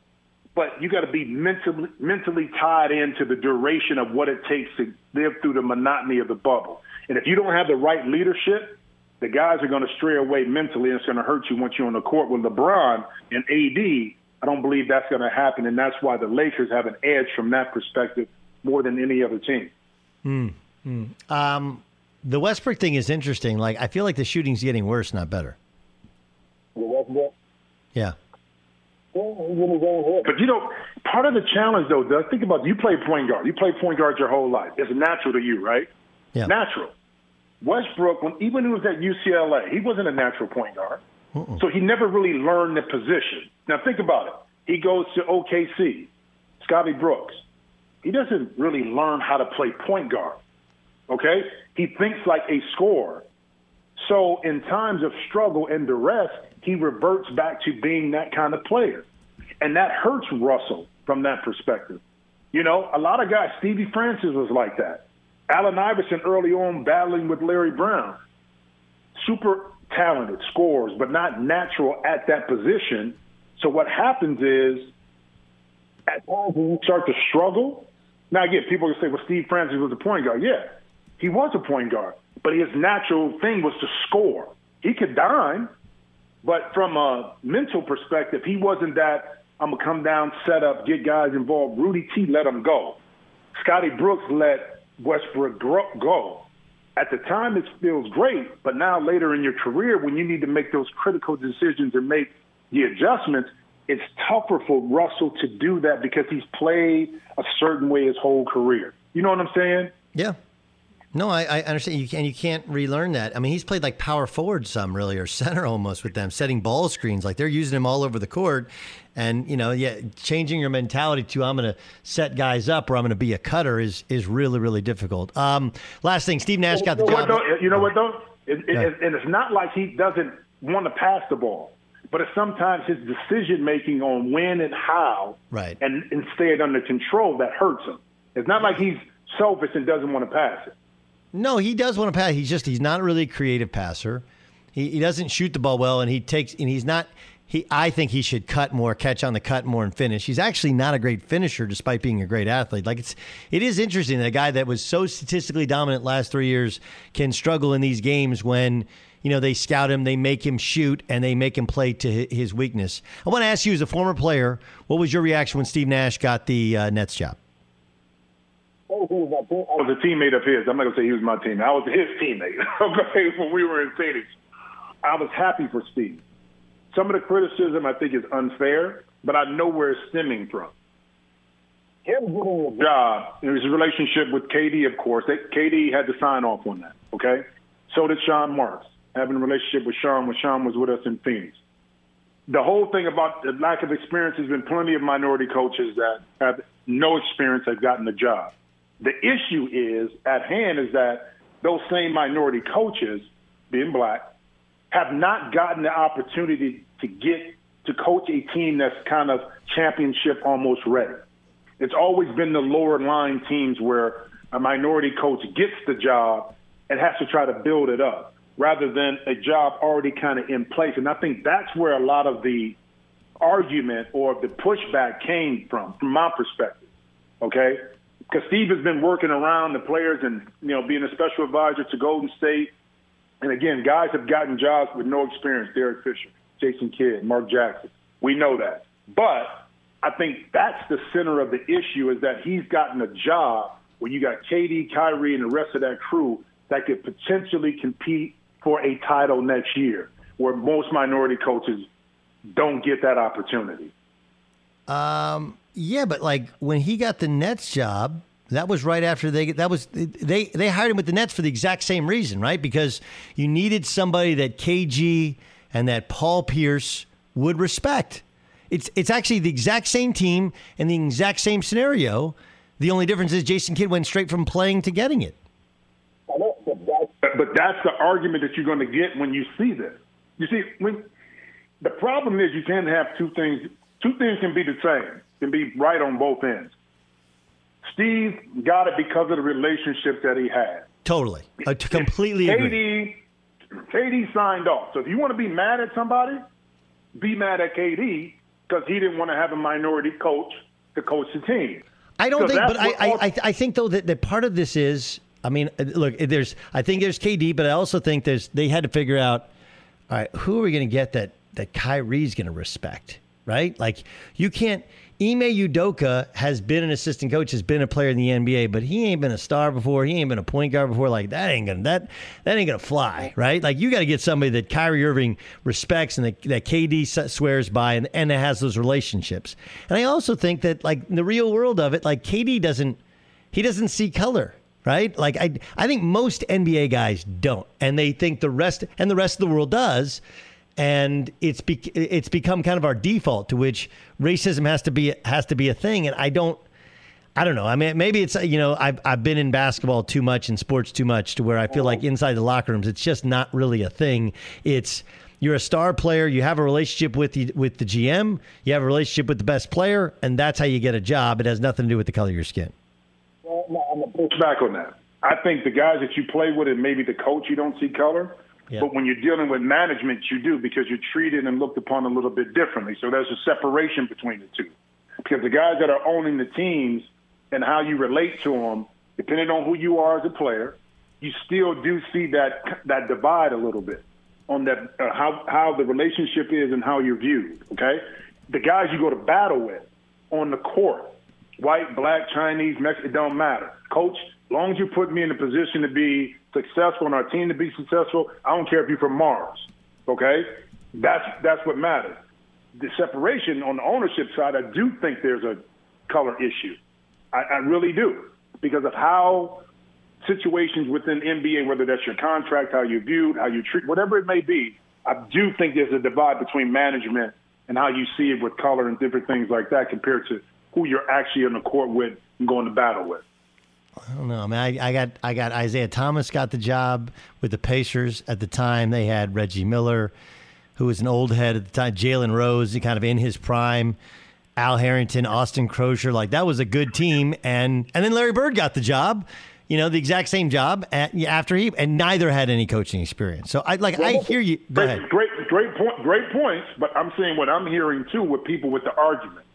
but you got to be mentally mentally tied into the duration of what it takes to live through the monotony of the bubble. And if you don't have the right leadership, the guys are going to stray away mentally, and it's going to hurt you once you're on the court with LeBron and AD. I don't believe that's going to happen, and that's why the Lakers have an edge from that perspective more than any other team. Hmm. hmm. Um, the Westbrook thing is interesting. Like, I feel like the shooting's getting worse, not better. Westbrook. Yeah. But you know, part of the challenge though, Doug, think about it. you play point guard. You play point guard your whole life. It's natural to you, right? Yeah. Natural. Westbrook, when even when he was at UCLA, he wasn't a natural point guard. Uh-uh. So he never really learned the position. Now think about it. He goes to OKC, Scotty Brooks. He doesn't really learn how to play point guard. Okay? He thinks like a scorer. So in times of struggle and duress, he reverts back to being that kind of player. And that hurts Russell from that perspective. You know, a lot of guys, Stevie Francis was like that. Allen Iverson early on battling with Larry Brown. Super talented, scores, but not natural at that position. So what happens is, at times when you start to struggle, now again, people can say, well, Steve Francis was a point guard. Yeah, he was a point guard, but his natural thing was to score. He could dime, but from a mental perspective, he wasn't that I'm gonna come down, set up, get guys involved. Rudy T let him go. Scotty Brooks let Westbrook go. At the time, it feels great, but now later in your career, when you need to make those critical decisions and make the adjustments, it's tougher for Russell to do that because he's played a certain way his whole career. You know what I'm saying? Yeah. No, I, I understand. You can you can't relearn that. I mean, he's played like power forward some really, or [laughs] center almost with them, setting ball screens. Like they're using him all over the court, and you know, yeah, changing your mentality to I'm going to set guys up or I'm going to be a cutter is is really really difficult. Um, last thing, Steve Nash got the job. Though? you know what though? It, it, and it's not like he doesn't want to pass the ball, but it's sometimes his decision making on when and how, right, and and stay it under control that hurts him. It's not like he's selfish and doesn't want to pass it. No, he does want to pass. He's just he's not really a creative passer. He, he doesn't shoot the ball well, and he takes and he's not. He I think he should cut more, catch on the cut more, and finish. He's actually not a great finisher, despite being a great athlete. Like it's it is interesting that a guy that was so statistically dominant last three years can struggle in these games when you know they scout him, they make him shoot, and they make him play to his weakness. I want to ask you, as a former player, what was your reaction when Steve Nash got the uh, Nets job? I was a teammate of his. I'm not gonna say he was my teammate. I was his teammate. [laughs] Okay, when we were in Phoenix, I was happy for Steve. Some of the criticism I think is unfair, but I know where it's stemming from. Him getting the job, was a relationship with KD, of course. They, KD had to sign off on that. Okay, so did Sean Marks. Having a relationship with Sean when Sean was with us in Phoenix. The whole thing about the lack of experience has been plenty of minority coaches that have no experience have gotten the job. The issue is at hand is that those same minority coaches, being black, have not gotten the opportunity to get to coach a team that's kind of championship almost ready. It's always been the lower line teams where a minority coach gets the job and has to try to build it up rather than a job already kind of in place. And I think that's where a lot of the argument or the pushback came from, from my perspective. Okay? Because Steve has been working around the players and, you know, being a special advisor to Golden State. And again, guys have gotten jobs with no experience. Derek Fisher, Jason Kidd, Mark Jackson. We know that. But I think that's the center of the issue is that he's gotten a job where you got KD, Kyrie, and the rest of that crew that could potentially compete for a title next year, where most minority coaches don't get that opportunity. Um, yeah, but like when he got the Nets job, that was right after they that was they they hired him with the Nets for the exact same reason, right? Because you needed somebody that KG and that Paul Pierce would respect. It's it's actually the exact same team and the exact same scenario. The only difference is Jason Kidd went straight from playing to getting it. But that's the argument that you're going to get when you see this. You see, when the problem is you can't have two things. Two things can be the same, can be right on both ends. Steve got it because of the relationship that he had. Totally, I completely agree. KD, KD signed off. So if you want to be mad at somebody, be mad at KD because he didn't want to have a minority coach to coach the team. I don't think, but I, I, I, I think though that, that part of this is, I mean, uh, look, there's, I think there's KD, but I also think there's, they had to figure out, all right, who are we going to get that that Kyrie's going to respect, right? Like you can't. Ime Udoka has been an assistant coach, has been a player in the NBA, but he ain't been a star before. He ain't been a point guard before. Like that ain't gonna that that ain't gonna fly, right? Like you got to get somebody that Kyrie Irving respects and that, that KD swears by, and and that has those relationships. And I also think that like in the real world of it, like KD doesn't he doesn't see color right like i i think most nba guys don't and they think the rest and the rest of the world does and it's be, it's become kind of our default to which racism has to be has to be a thing and i don't I don't know. I mean, maybe it's you know I've I've been in basketball too much and sports too much to where I feel like oh. inside the locker rooms it's just not really a thing. It's you're a star player, you have a relationship with the with the GM, you have a relationship with the best player, and that's how you get a job. It has nothing to do with the color of your skin. Well, no, I'm gonna push back on that. I think the guys that you play with and maybe the coach, you don't see color. Yeah. But when you're dealing with management, you do because you're treated and looked upon a little bit differently. So there's a separation between the two. Because the guys that are owning the teams and how you relate to them, depending on who you are as a player, you still do see that that divide a little bit on that uh, how how the relationship is and how you're viewed. Okay, the guys you go to battle with on the court, white, black, Chinese, Mexican, it don't matter. Coach, long as you put me in a position to be successful and our team to be successful, I don't care if you're from Mars. Okay, that's that's what matters. The separation on the ownership side, I do think there's a color issue. I, I really do because of how situations within NBA, whether that's your contract, how you're viewed, how you treat, whatever it may be, I do think there's a divide between management and how you see it with color and different things like that compared to who you're actually on the court with and going to battle with. I don't know. I mean, I, I got I got Isiah Thomas got the job with the Pacers at the time. They had Reggie Miller, who was an old head at the time. Jalen Rose, kind of in his prime. Al Harrington, Austin Croshere, like that was a good team, and and then Larry Bird got the job, you know, the exact same job at, after he, and neither had any coaching experience. So I like, I hear you. Go great, ahead. Great, great point. Great points. But I'm saying what I'm hearing too with people with the argument.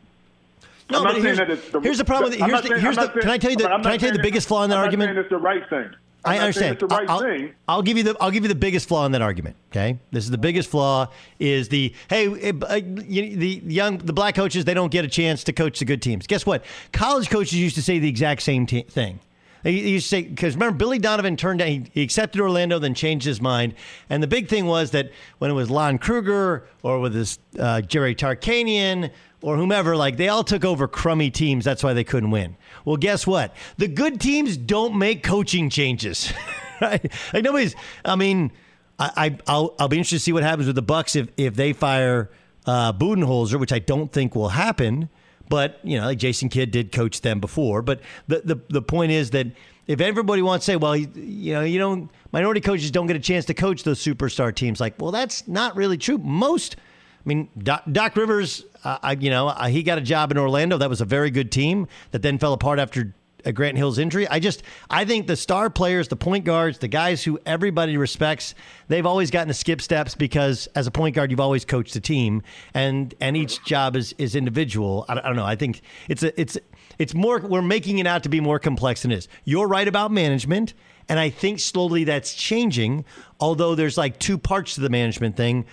No, I'm not but saying here's, that it's the, here's the problem. With, here's the, saying- here's the, saying- can I tell you the can I tell you the biggest flaw in that I'm argument? saying it's the right thing. I'm I understand. It's the right I'll, thing. I'll give you the I'll give you the biggest flaw in that argument. Okay, this is the biggest flaw is the hey eh, uh, you- the young the black coaches they don't get a chance to coach the good teams. Guess what? College coaches used to say the exact same t- thing. They used to say because remember Billy Donovan turned down he, he accepted Orlando then changed his mind and the big thing was that when it was Lon Kruger or with this uh, Jerry Tarkanian or whomever like they all took over crummy teams that's why they couldn't win. Well, guess what? The good teams don't make coaching changes. [laughs] right? Like nobody's. I mean, I, I I'll I'll be interested to see what happens with the Bucks if if they fire uh, Budenholzer, which I don't think will happen. But you know, like Jason Kidd did coach them before. But the the the point is that if everybody wants to say, well, you know, you don't minority coaches don't get a chance to coach those superstar teams, like, well, that's not really true. Most. I mean, Doc, Doc Rivers, uh, you know, uh, he got a job in Orlando. That was a very good team that then fell apart after uh, Grant Hill's injury. I just, I think the star players, the point guards, the guys who everybody respects, they've always gotten to skip steps because as a point guard, you've always coached a team, and and each job is is individual. I, don't- I don't know. I think it's a it's it's more. We're making it out to be more complex than it is. You're right about management. And I think slowly that's changing, although there's like two parts to the management thing.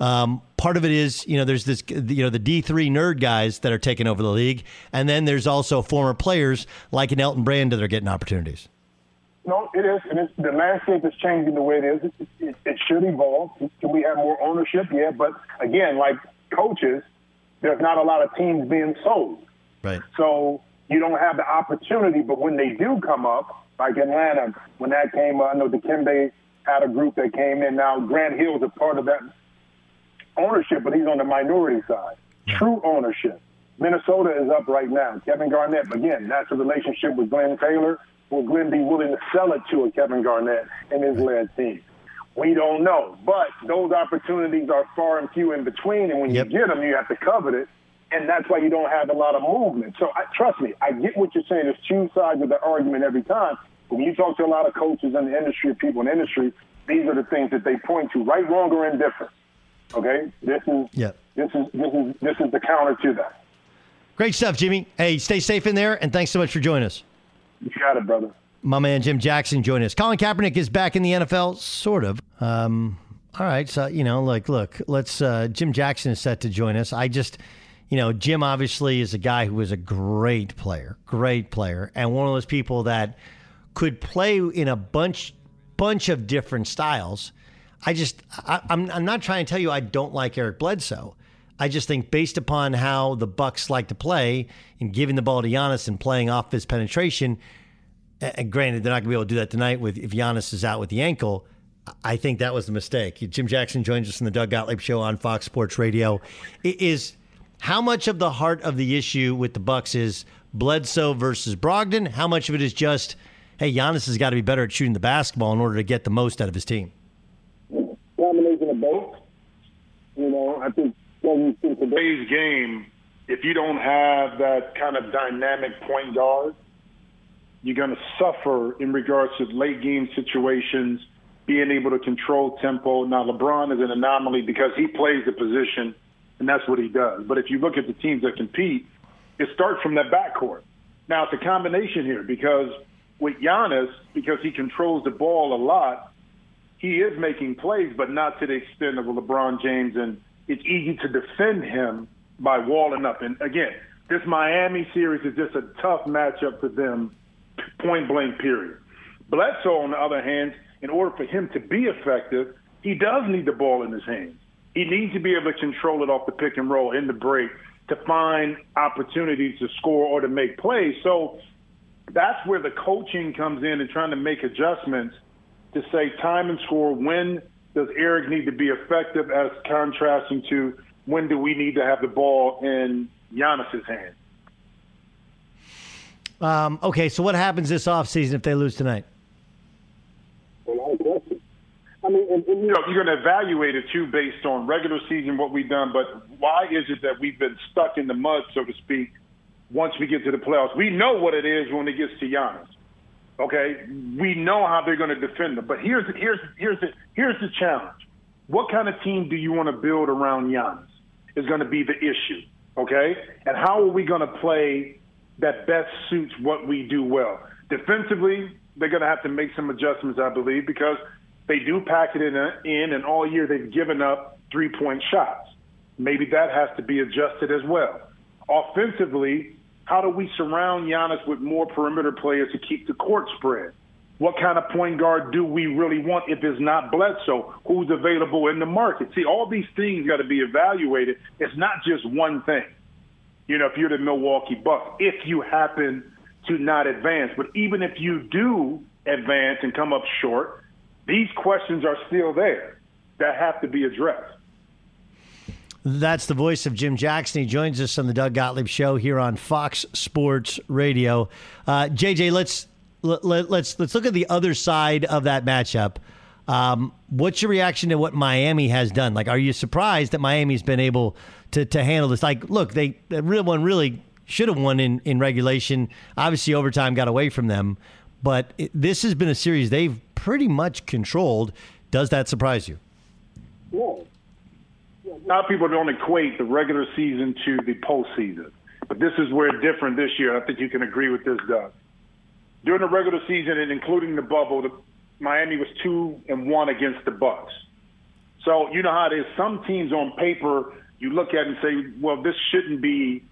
Um, part of it is, you know, there's this, you know, the D3 nerd guys that are taking over the league. And then there's also former players like an Elton Brand that are getting opportunities. No, it is, and it's, the landscape is changing the way it is. It, it, it should evolve. Can we have more ownership? Yeah, but again, like coaches, there's not a lot of teams being sold, Right. so you don't have the opportunity. But when they do come up, like Atlanta, when that came, up, I know the Dikembe had a group that came in. Now Grant Hill's a part of that ownership, but he's on the minority side. True ownership. Minnesota is up right now. Kevin Garnett, again, that's a relationship with Glenn Taylor. Will Glenn be willing to sell it to a Kevin Garnett and his led team? We don't know. But those opportunities are far and few in between, and when you get them, you have to covet it. And that's why you don't have a lot of movement. So I, trust me, I get what you're saying. There's two sides of the argument every time. But when you talk to a lot of coaches in the industry, people in the industry, these are the things that they point to, right, wrong, or indifferent. Okay, this is Yeah. this is this is this is the counter to that. Great stuff, Jimmy. Hey, stay safe in there. And thanks so much for joining us. You got it, brother. My man Jim Jackson joined us. Colin Kaepernick is back in the NFL, sort of. Um, all right, so you know, like, look, let's. Uh, Jim Jackson is set to join us. I just, you know, Jim obviously is a guy who was a great player, great player, and one of those people that could play in a bunch, bunch of different styles. I just, I, I'm, I'm not trying to tell you I don't like Eric Bledsoe. I just think based upon how the Bucks like to play and giving the ball to Giannis and playing off his penetration, and granted, they're not going to be able to do that tonight with if Giannis is out with the ankle. I think that was the mistake. Jim Jackson joins us in the Doug Gottlieb Show on Fox Sports Radio. It is how much of the heart of the issue with the Bucks is Bledsoe versus Brogdon? How much of it is just, hey, Giannis has got to be better at shooting the basketball in order to get the most out of his team? Both. You know, I think in today's game, if you don't have that kind of dynamic point guard, you're going to suffer in regards to late game situations, being able to control tempo. Now, LeBron is an anomaly because he plays the position, and that's what he does. But if you look at the teams that compete, it starts from that backcourt. Now, it's a combination here because with Giannis, because he controls the ball a lot, he is making plays, but not to the extent of LeBron James, and it's easy to defend him by walling up. And again, this Miami series is just a tough matchup for them, point blank, period. Bledsoe, on the other hand, in order for him to be effective, he does need the ball in his hands. He needs to be able to control it off the pick and roll in the break to find opportunities to score or to make plays. So that's where the coaching comes in and trying to make adjustments to say time and score. When does Eric need to be effective as contrasting to when do we need to have the ball in Giannis's hands? Um, okay, so what happens this offseason if they lose tonight? A lot of questions. I mean, and, and, you know, you're going to evaluate it too based on regular season, what we've done, but why is it that we've been stuck in the mud, so to speak, once we get to the playoffs? We know what it is when it gets to Giannis. Okay, we know how they're going to defend them, but here's here's here's the, here's the challenge. What kind of team do you want to build around Giannis? Is going to be the issue. Okay, and how are we going to play that best suits what we do well? Defensively, they're going to have to make some adjustments, I believe, because they do pack it in, in and all year they've given up three point shots. Maybe that has to be adjusted as well. Offensively, how do we surround Giannis with more perimeter players to keep the court spread? What kind of point guard do we really want if it's not Bledsoe? Who's available in the market? See, all these things got to be evaluated. It's not just one thing. You know, if you're the Milwaukee Bucks, if you happen to not advance, but even if you do advance and come up short, these questions are still there that have to be addressed. That's the voice of Jim Jackson. He joins us on the Doug Gottlieb Show here on Fox Sports Radio. Uh, JJ, let's let, us let's, let's look at the other side of that matchup. Um, what's your reaction to what Miami has done? Like, are you surprised that Miami's been able to to handle this? Like, look, they the real one really should have won in in regulation. Obviously, overtime got away from them, but it, this has been a series they've pretty much controlled. Does that surprise you? Yeah. A lot of people don't equate the regular season to the postseason, but this is where different this year. I think you can agree with this, Doug. During the regular season and including the bubble, the, Miami was two and one against the Bucks. So you know how it is. Some teams on paper you look at and say, well, this shouldn't be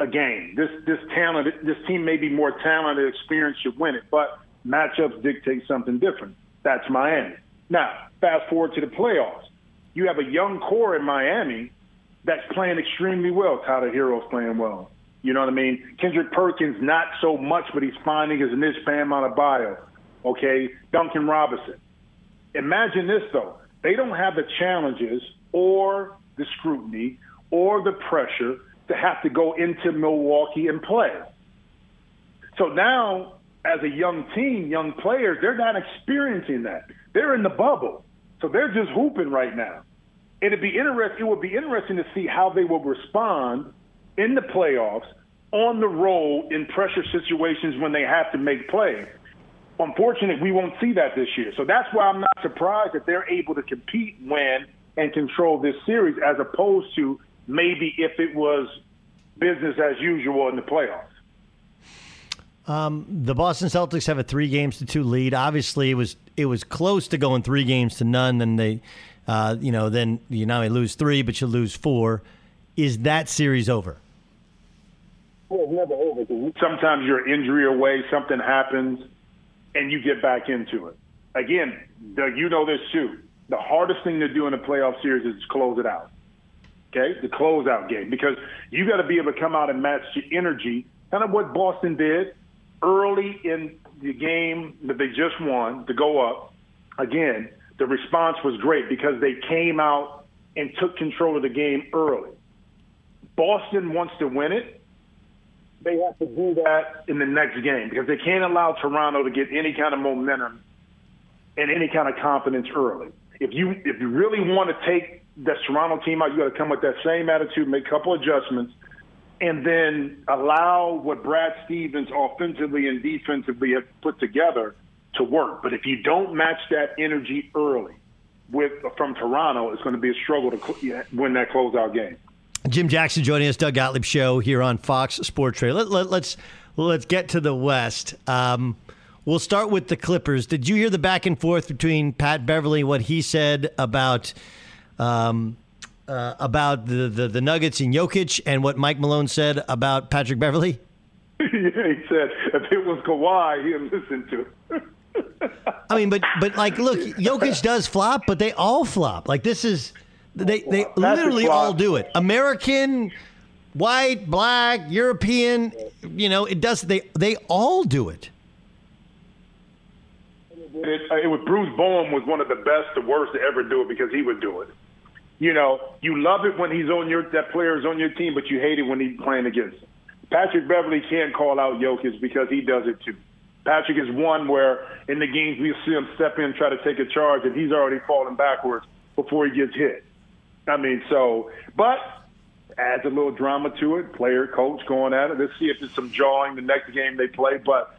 a game. This this talent, this team may be more talented, experienced should win it, but matchups dictate something different. That's Miami. Now, fast forward to the playoffs you have a young core in Miami that's playing extremely well. Tyler Herro's playing well. You know what I mean? Kendrick Perkins, not so much, but he's finding his niche. Bam Adebayo. Okay, Duncan Robinson. Imagine this though: they don't have the challenges or the scrutiny or the pressure to have to go into Milwaukee and play. So now, as a young team, young players, they're not experiencing that. They're in the bubble. So they're just hooping right now. It'd be interesting. It would be interesting to see how they will respond in the playoffs on the road in pressure situations when they have to make plays. Unfortunately, we won't see that this year. So that's why I'm not surprised that they're able to compete, win, and control this series as opposed to maybe if it was business as usual in the playoffs. Um, the Boston Celtics have a three games to two lead. Obviously, it was it was close to going three games to none. Then they, uh, you know, then you not only lose three, but you lose four. Is that series over? Well, it's never over. Sometimes you're injury away, something happens, and you get back into it. Again, you know this too. The hardest thing to do in a playoff series is close it out. Okay, the closeout game because you got to be able to come out and match the energy. Kind of what Boston did early in the game that they just won to go up, again, the response was great because they came out and took control of the game early. Boston wants to win it. They have to do that in the next game because they can't allow Toronto to get any kind of momentum and any kind of confidence early. If you if you really want to take that Toronto team out, you got to come with that same attitude, make a couple adjustments, and then allow what Brad Stevens offensively and defensively have put together to work. But if you don't match that energy early with from Toronto, it's going to be a struggle to win that closeout game. Jim Jackson joining us, Doug Gottlieb show here on Fox Sports Radio. Let, let, let's let's get to the West. Um, we'll start with the Clippers. Did you hear the back and forth between Pat Beverley, what he said about um, uh, about the, the, the Nuggets and Jokic and what Mike Malone said about Patrick Beverley? [laughs] yeah, he said if it was Kawhi, he'd listen to it. [laughs] I mean, but but like, look, Jokic does flop, but they all flop. Like this is they they literally all do it. American, white, black, European. You know, it does. They they all do it. It, it was Bruce Bowen was one of the best, the worst to ever do it because he would do it you know, you love it when he's on your that player is on your team, but you hate it when he's playing against him. Patrick Beverley can't call out Jokic because he does it too. Patrick is one where in the games we see him step in, try to take a charge, and he's already falling backwards before he gets hit. I mean, so, but adds a little drama to it. Player, coach going at it. Let's see if there's some jawing the next game they play. But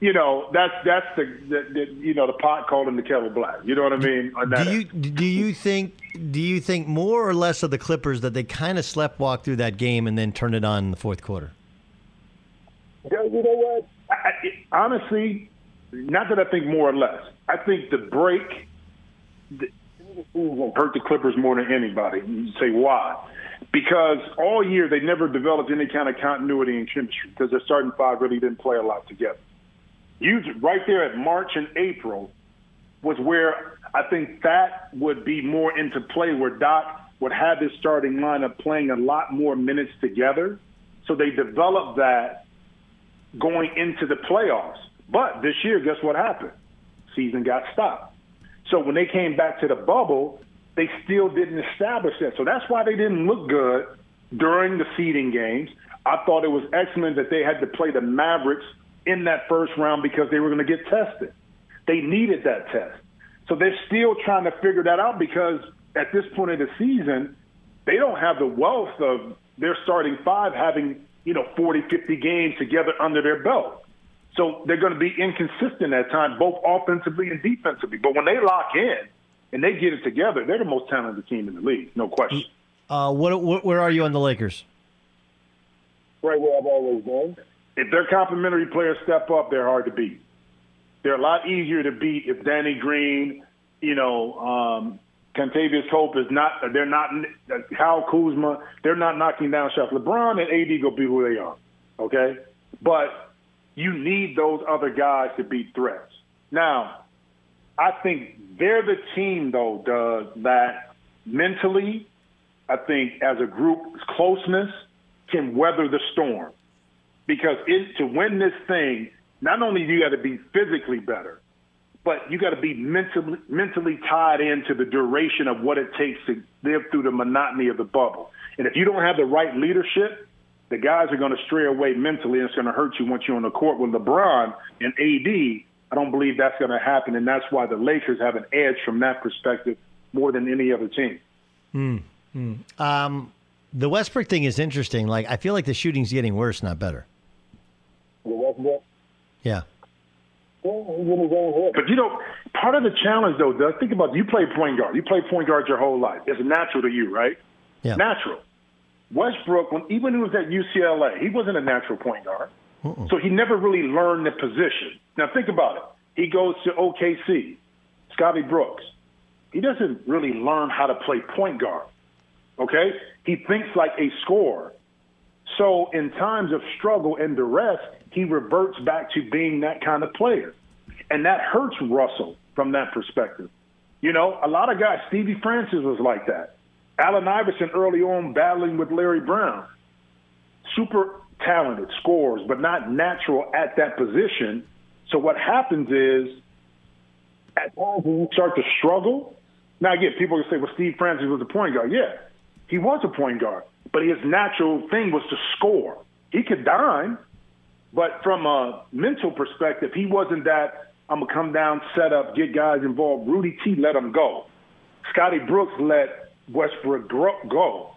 you know, that's that's the, the, the you know the pot calling the kettle black. You know what I mean? On that Do you do you think do you think more or less of the Clippers that they kind of sleptwalk through that game and then turn it on in the fourth quarter? Yeah, you know what? I, I, honestly, not that I think more or less. I think the break the, hurt the Clippers more than anybody. You say why? Because all year they never developed any kind of continuity and chemistry because their starting five really didn't play a lot together. You right there at March and April was where I think that would be more into play, where Doc would have his starting lineup playing a lot more minutes together. So they developed that going into the playoffs. But this year, guess what happened? Season got stopped. So when they came back to the bubble, they still didn't establish that. So that's why they didn't look good during the seeding games. I thought it was excellent that they had to play the Mavericks in that first round because they were going to get tested. They needed that test. So they're still trying to figure that out because at this point of the season, they don't have the wealth of their starting five having, you know, 40, 50 games together under their belt. So they're going to be inconsistent at times, both offensively and defensively. But when they lock in and they get it together, they're the most talented team in the league, no question. Uh, what, what where are you on the Lakers? Right where I've always been. If their complementary players step up, they're hard to beat. They're a lot easier to beat if Danny Green, you know, um, Kentavious Pope is not. They're not. Kyle Kuzma. They're not knocking down shots. LeBron and AD go be who they are. Okay, but you need those other guys to beat threats. Now, I think they're the team though, Doug, that mentally, I think as a group, closeness can weather the storm because it, to win this thing, not only do you got to be physically better, but you got to be mentally mentally tied into the duration of what it takes to live through the monotony of the bubble. And if you don't have the right leadership, the guys are going to stray away mentally, and it's going to hurt you once you're on the court with LeBron and AD. I don't believe that's going to happen, and that's why the Lakers have an edge from that perspective more than any other team. Hmm. hmm. Um, the Westbrook thing is interesting. Like, I feel like the shooting's getting worse, not better. The Westbrook. Yeah. But you know, part of the challenge though, Doug, think about it. you play point guard. You play point guard your whole life. It's natural to you, right? Yeah. Natural. Westbrook, when even when he was at UCLA, he wasn't a natural point guard. Uh-uh. So he never really learned the position. Now think about it. He goes to OKC, Scotty Brooks. He doesn't really learn how to play point guard. Okay? He thinks like a scorer. So in times of struggle and duress, he reverts back to being that kind of player. And that hurts Russell from that perspective. You know, a lot of guys, Stevie Francis was like that. Allen Iverson early on battling with Larry Brown. Super talented, scores, but not natural at that position. So what happens is, at times when you start to struggle, now again, people can say, well, Steve Francis was a point guard. Yeah, he was a point guard, but his natural thing was to score. He could dime, but from a mental perspective, he wasn't that I'm gonna come down, set up, get guys involved. Rudy T let him go. Scotty Brooks let Westbrook go.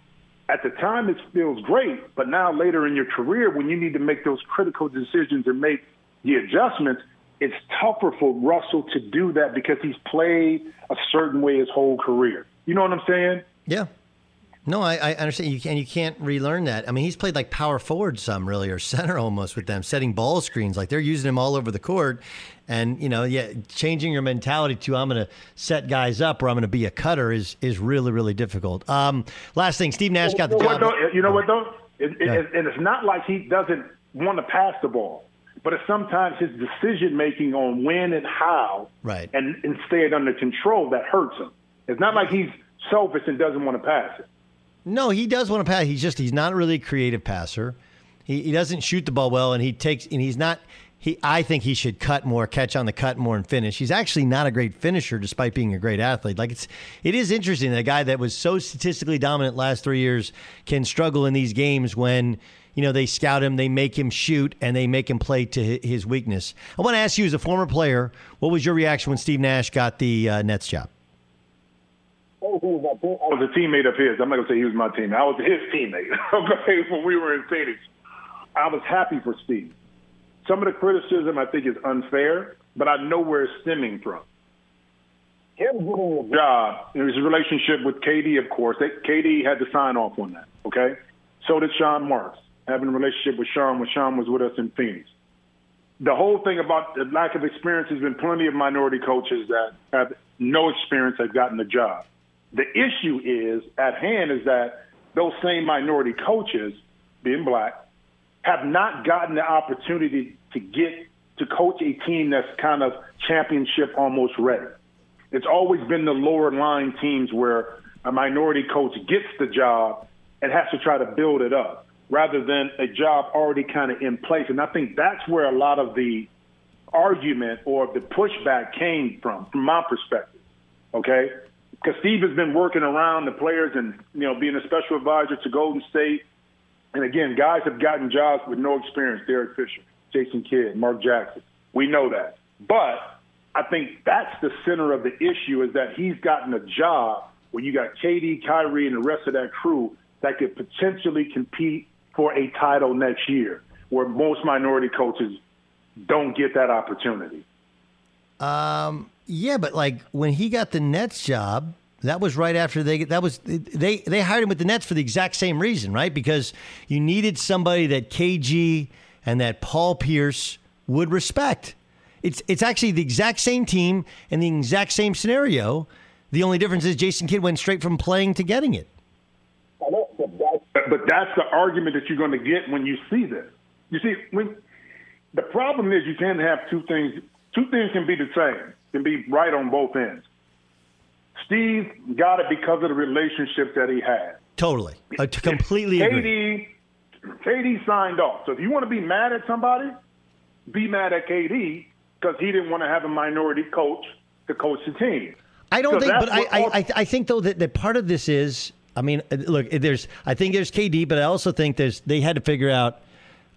At the time, it feels great, but now later in your career, when you need to make those critical decisions and make the adjustments, it's tougher for Russell to do that because he's played a certain way his whole career. You know what I'm saying? Yeah. No, I, I understand. You can you can't relearn that. I mean, he's played like power forward some really, or [laughs] center almost with them, setting ball screens. Like they're using him all over the court, and you know, yeah, changing your mentality to I'm going to set guys up or I'm going to be a cutter is is really really difficult. Um, last thing, Steve Nash got the job. Though? you know what though? It, it, it, and it's not like he doesn't want to pass the ball, but it's sometimes his decision making on when and how, right, and, and stay it under control that hurts him. It's not like he's selfish and doesn't want to pass it. No, he does want to pass. He's just he's not really a creative passer. He, he doesn't shoot the ball well, and he takes and he's not. He I think he should cut more, catch on the cut more, and finish. He's actually not a great finisher, despite being a great athlete. Like it's it is interesting that a guy that was so statistically dominant last three years can struggle in these games when you know they scout him, they make him shoot, and they make him play to his weakness. I want to ask you, as a former player, what was your reaction when Steve Nash got the uh, Nets job? I was a teammate of his. I'm not gonna say he was my teammate. I was his teammate. [laughs] okay, when we were in Phoenix, I was happy for Steve. some of the criticism I think is unfair, but I know where it's stemming from. Him getting the job, was a relationship with KD, of course. They, KD had to sign off on that, okay? So did Sean Marks, having a relationship with Sean when Sean was with us in Phoenix. The whole thing about the lack of experience has been plenty of minority coaches that have no experience have gotten the job. The issue is at hand is that those same minority coaches, being black, have not gotten the opportunity to get to coach a team that's kind of championship almost ready. It's always been the lower line teams where a minority coach gets the job and has to try to build it up rather than a job already kind of in place. And I think that's where a lot of the argument or the pushback came from, from my perspective. Okay? Because Steve has been working around the players and, you know, being a special advisor to Golden State. And again, guys have gotten jobs with no experience. Derek Fisher, Jason Kidd, Mark Jackson. We know that. But I think that's the center of the issue is that he's gotten a job when you got KD, Kyrie, and the rest of that crew that could potentially compete for a title next year, where most minority coaches don't get that opportunity. Um, yeah, but like when he got the Nets job, that was right after they that was they they hired him with the Nets for the exact same reason, right? Because you needed somebody that KG and that Paul Pierce would respect. It's it's actually the exact same team and the exact same scenario. The only difference is Jason Kidd went straight from playing to getting it. But that's the argument that you're going to get when you see this. You see, when the problem is you can't have two things. Two things can be the same, can be right on both ends. Steve got it because of the relationship that he had. Totally, I completely agree. KD, KD signed off. So if you want to be mad at somebody, be mad at KD because he didn't want to have a minority coach to coach the team. I don't think, but I, I, I think though that, that part of this is, I mean, uh, look, there's, I think there's KD, but I also think there's, they had to figure out,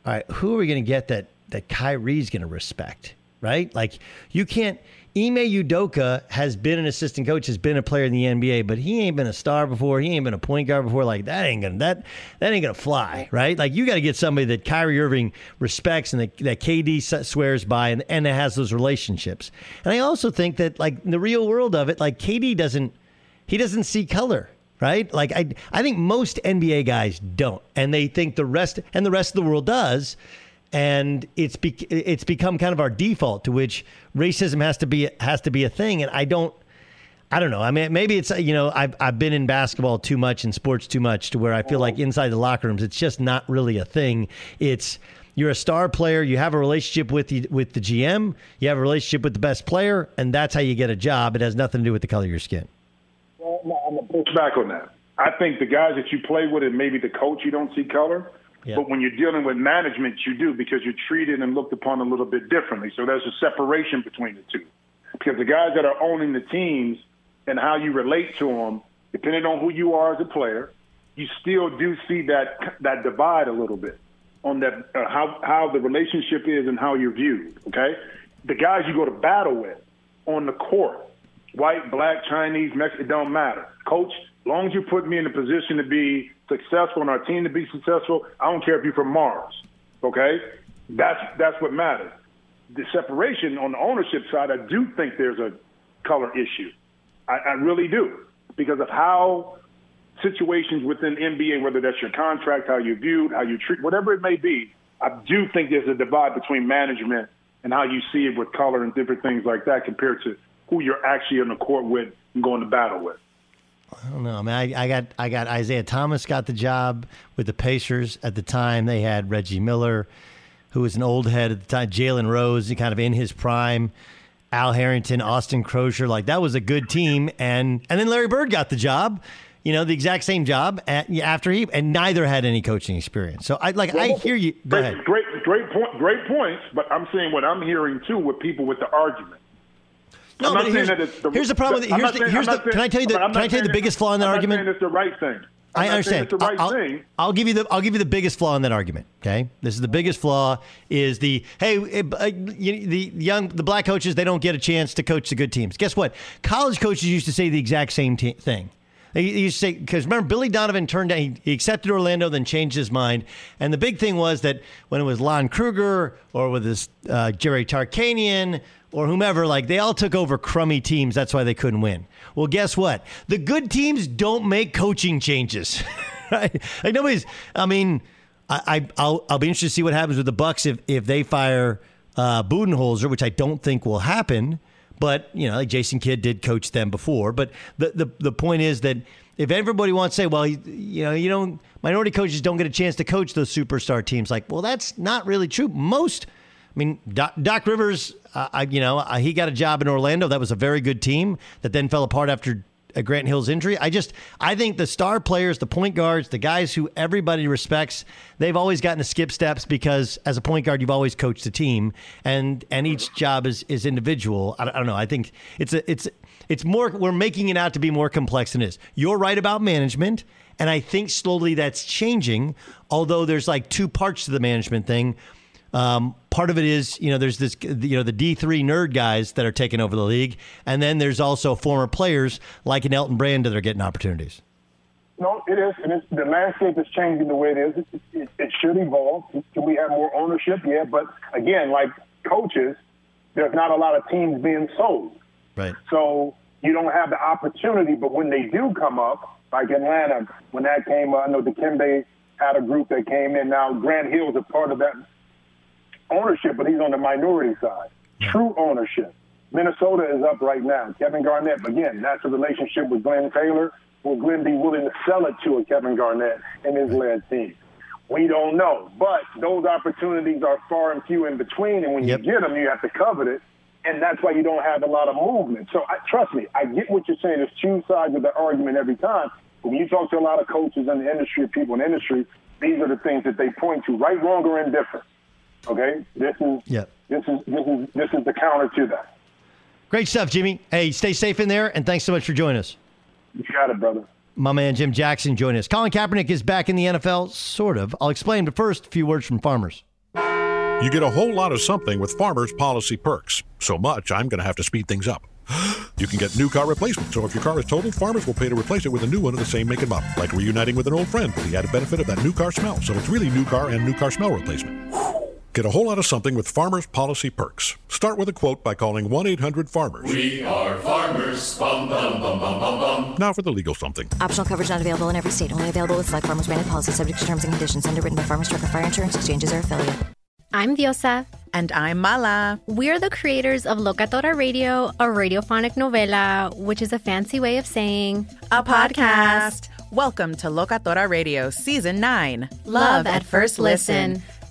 all right, who are we going to get that that Kyrie's going to respect, right? Like you can't. Ime Udoka has been an assistant coach, has been a player in the NBA, but he ain't been a star before. He ain't been a point guard before. Like that ain't gonna that that ain't gonna fly, right? Like you got to get somebody that Kyrie Irving respects and that, that KD swears by, and and that has those relationships. And I also think that like in the real world of it, like KD doesn't he doesn't see color right like i i think most nba guys don't and they think the rest and the rest of the world does and it's be, it's become kind of our default to which racism has to be has to be a thing and i don't I don't know. I mean, maybe it's you know I've I've been in basketball too much and sports too much to where I feel like oh. inside the locker rooms it's just not really a thing. It's you're a star player, you have a relationship with the with the GM, you have a relationship with the best player, and that's how you get a job. It has nothing to do with the color of your skin. Well, I'm gonna push back on that. I think the guys that you play with and maybe the coach, you don't see color. Yeah. But when you're dealing with management, you do because you're treated and looked upon a little bit differently. So there's a separation between the two. Because the guys that are owning the teams and how you relate to them, depending on who you are as a player, you still do see that that divide a little bit on that uh, how how the relationship is and how you're viewed. Okay, the guys you go to battle with on the court, white, black, Chinese, Mexican, it don't matter. Coach, long as you put me in a position to be successful and our team to be successful, I don't care if you're from Mars. Okay, that's that's what matters. The separation on the ownership side, I do think there's a color issue. I, I really do because of how situations within NBA, whether that's your contract, how you're viewed, how you treat, whatever it may be, I do think there's a divide between management and how you see it with color and different things like that compared to who you're actually on the court with and going to battle with. I don't know. I mean, I, I got I got Isiah Thomas got the job with the Pacers at the time. They had Reggie Miller, who was an old head at the time. Jalen Rose, kind of in his prime. Al Harrington, Austin Croshere, like that was a good team. And and then Larry Bird got the job. You know, the exact same job at, after he, and neither had any coaching experience. So I like I hear you. Go great, ahead. Great, great point. Great points. But I'm saying what I'm hearing too with people with the argument. No, I'm but saying here's, that it's the, here's the problem. with Here's the, here's the. saying- Can I tell you the? Can I tell you the biggest flaw in that I'm argument? It's the right thing. I'm I understand. It's the right I'll, thing. I'll give you the I'll give you the biggest flaw in that argument. Okay, this is the biggest flaw is the hey eh, uh, you- the young the black coaches they don't get a chance to coach the good teams. Guess what? College coaches used to say the exact same t- thing. He, say because remember Billy Donovan turned down. He, he, accepted Orlando, then changed his mind. And the big thing was that when it was Lon Kruger or with this uh, Jerry Tarkanian or whomever, like they all took over crummy teams. That's why they couldn't win. Well, guess what? The good teams don't make coaching changes. [laughs] right? Like nobody's. I mean, I, I will I'll be interested to see what happens with the Bucks if if they fire uh, Budenholzer, which I don't think will happen. But you know, like Jason Kidd did coach them before. But the the the point is that if everybody wants to say, well, you know, you don't minority coaches don't get a chance to coach those superstar teams, like, well, that's not really true. Most, I mean, Doc, Doc Rivers, uh, I, you know, uh, he got a job in Orlando. That was a very good team that then fell apart after a Grant Hill's injury. I just I think the star players, the point guards, the guys who everybody respects, they've always gotten to skip steps because as a point guard, you've always coached a team, and and each job is is individual. I, I don't know. I think it's a it's it's more we're making it out to be more complex than it is. You're right about management. And I think slowly that's changing, although there's like two parts to the management thing. Um, part of it is, you know, there's this, you know, the D3 nerd guys that are taking over the league. And then there's also former players like an Elton Brand that are getting opportunities. No, it is. And it's, the landscape is changing the way it is. It, it, it should evolve. Can we have more ownership? Yeah. But again, like coaches, there's not a lot of teams being sold. Right. So you don't have the opportunity. But when they do come up, like Atlanta, when that came, I know Dikembe had a group that came in. Now Grant Hill's a part of that ownership, but he's on the minority side. True ownership. Minnesota is up right now. Kevin Garnett, again, that's a relationship with Glenn Taylor. Will Glenn be willing to sell it to a Kevin Garnett and his led team? We don't know. But those opportunities are far and few in between. And when yep. you get them, you have to covet it. And that's why you don't have a lot of movement. So I, trust me, I get what you're saying. There's two sides of the argument every time. But when you talk to a lot of coaches in the industry, people in the industry, these are the things that they point to, right, wrong, or indifferent. Okay, this is yep. this is this is this is the counter to that. Great stuff, Jimmy. Hey, stay safe in there, and thanks so much for joining us. You got it, brother. My man Jim Jackson joining us. Colin Kaepernick is back in the NFL, sort of. I'll explain, but first, a few words from farmers. You get a whole lot of something with Farmers Policy Perks. So much, I'm going to have to speed things up. [gasps] You can get new car replacement, so if your car is totaled, Farmers will pay to replace it with a new one of the same make and model, like reuniting with an old friend with the added benefit of that new car smell. So it's really new car and new car smell replacement. Get a whole lot of something with Farmers Policy Perks. Start with a quote by calling 1 800 Farmers. We are farmers. Bum, bum, bum, bum, bum, bum. Now for the legal something. Optional coverage not available in every state. Only available with select farmers branded policy subject to terms and conditions. Underwritten by Farmers Truck or Fire Insurance Exchanges or affiliate. I'm Diosa. And I'm Mala. We're the creators of Locatora Radio, a radiophonic novela, which is a fancy way of saying a podcast. Welcome to Locatora Radio Season 9 Love, Love at, First listen. listen.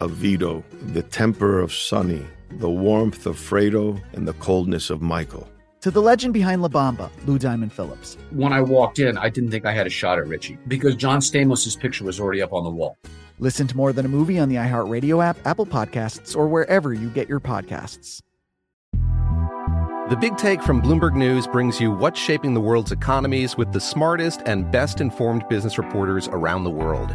of Vito, the temper of Sonny, the warmth of Fredo, and the coldness of Michael. To the legend behind La Bamba, Lou Diamond Phillips. When I walked in, I didn't think I had a shot at Richie because John Stamos' picture was already up on the wall. Listen to More Than a Movie on the iHeartRadio app, Apple Podcasts, or wherever you get your podcasts. The Big Take from Bloomberg News brings you what's shaping the world's economies with the smartest and best informed business reporters around the world.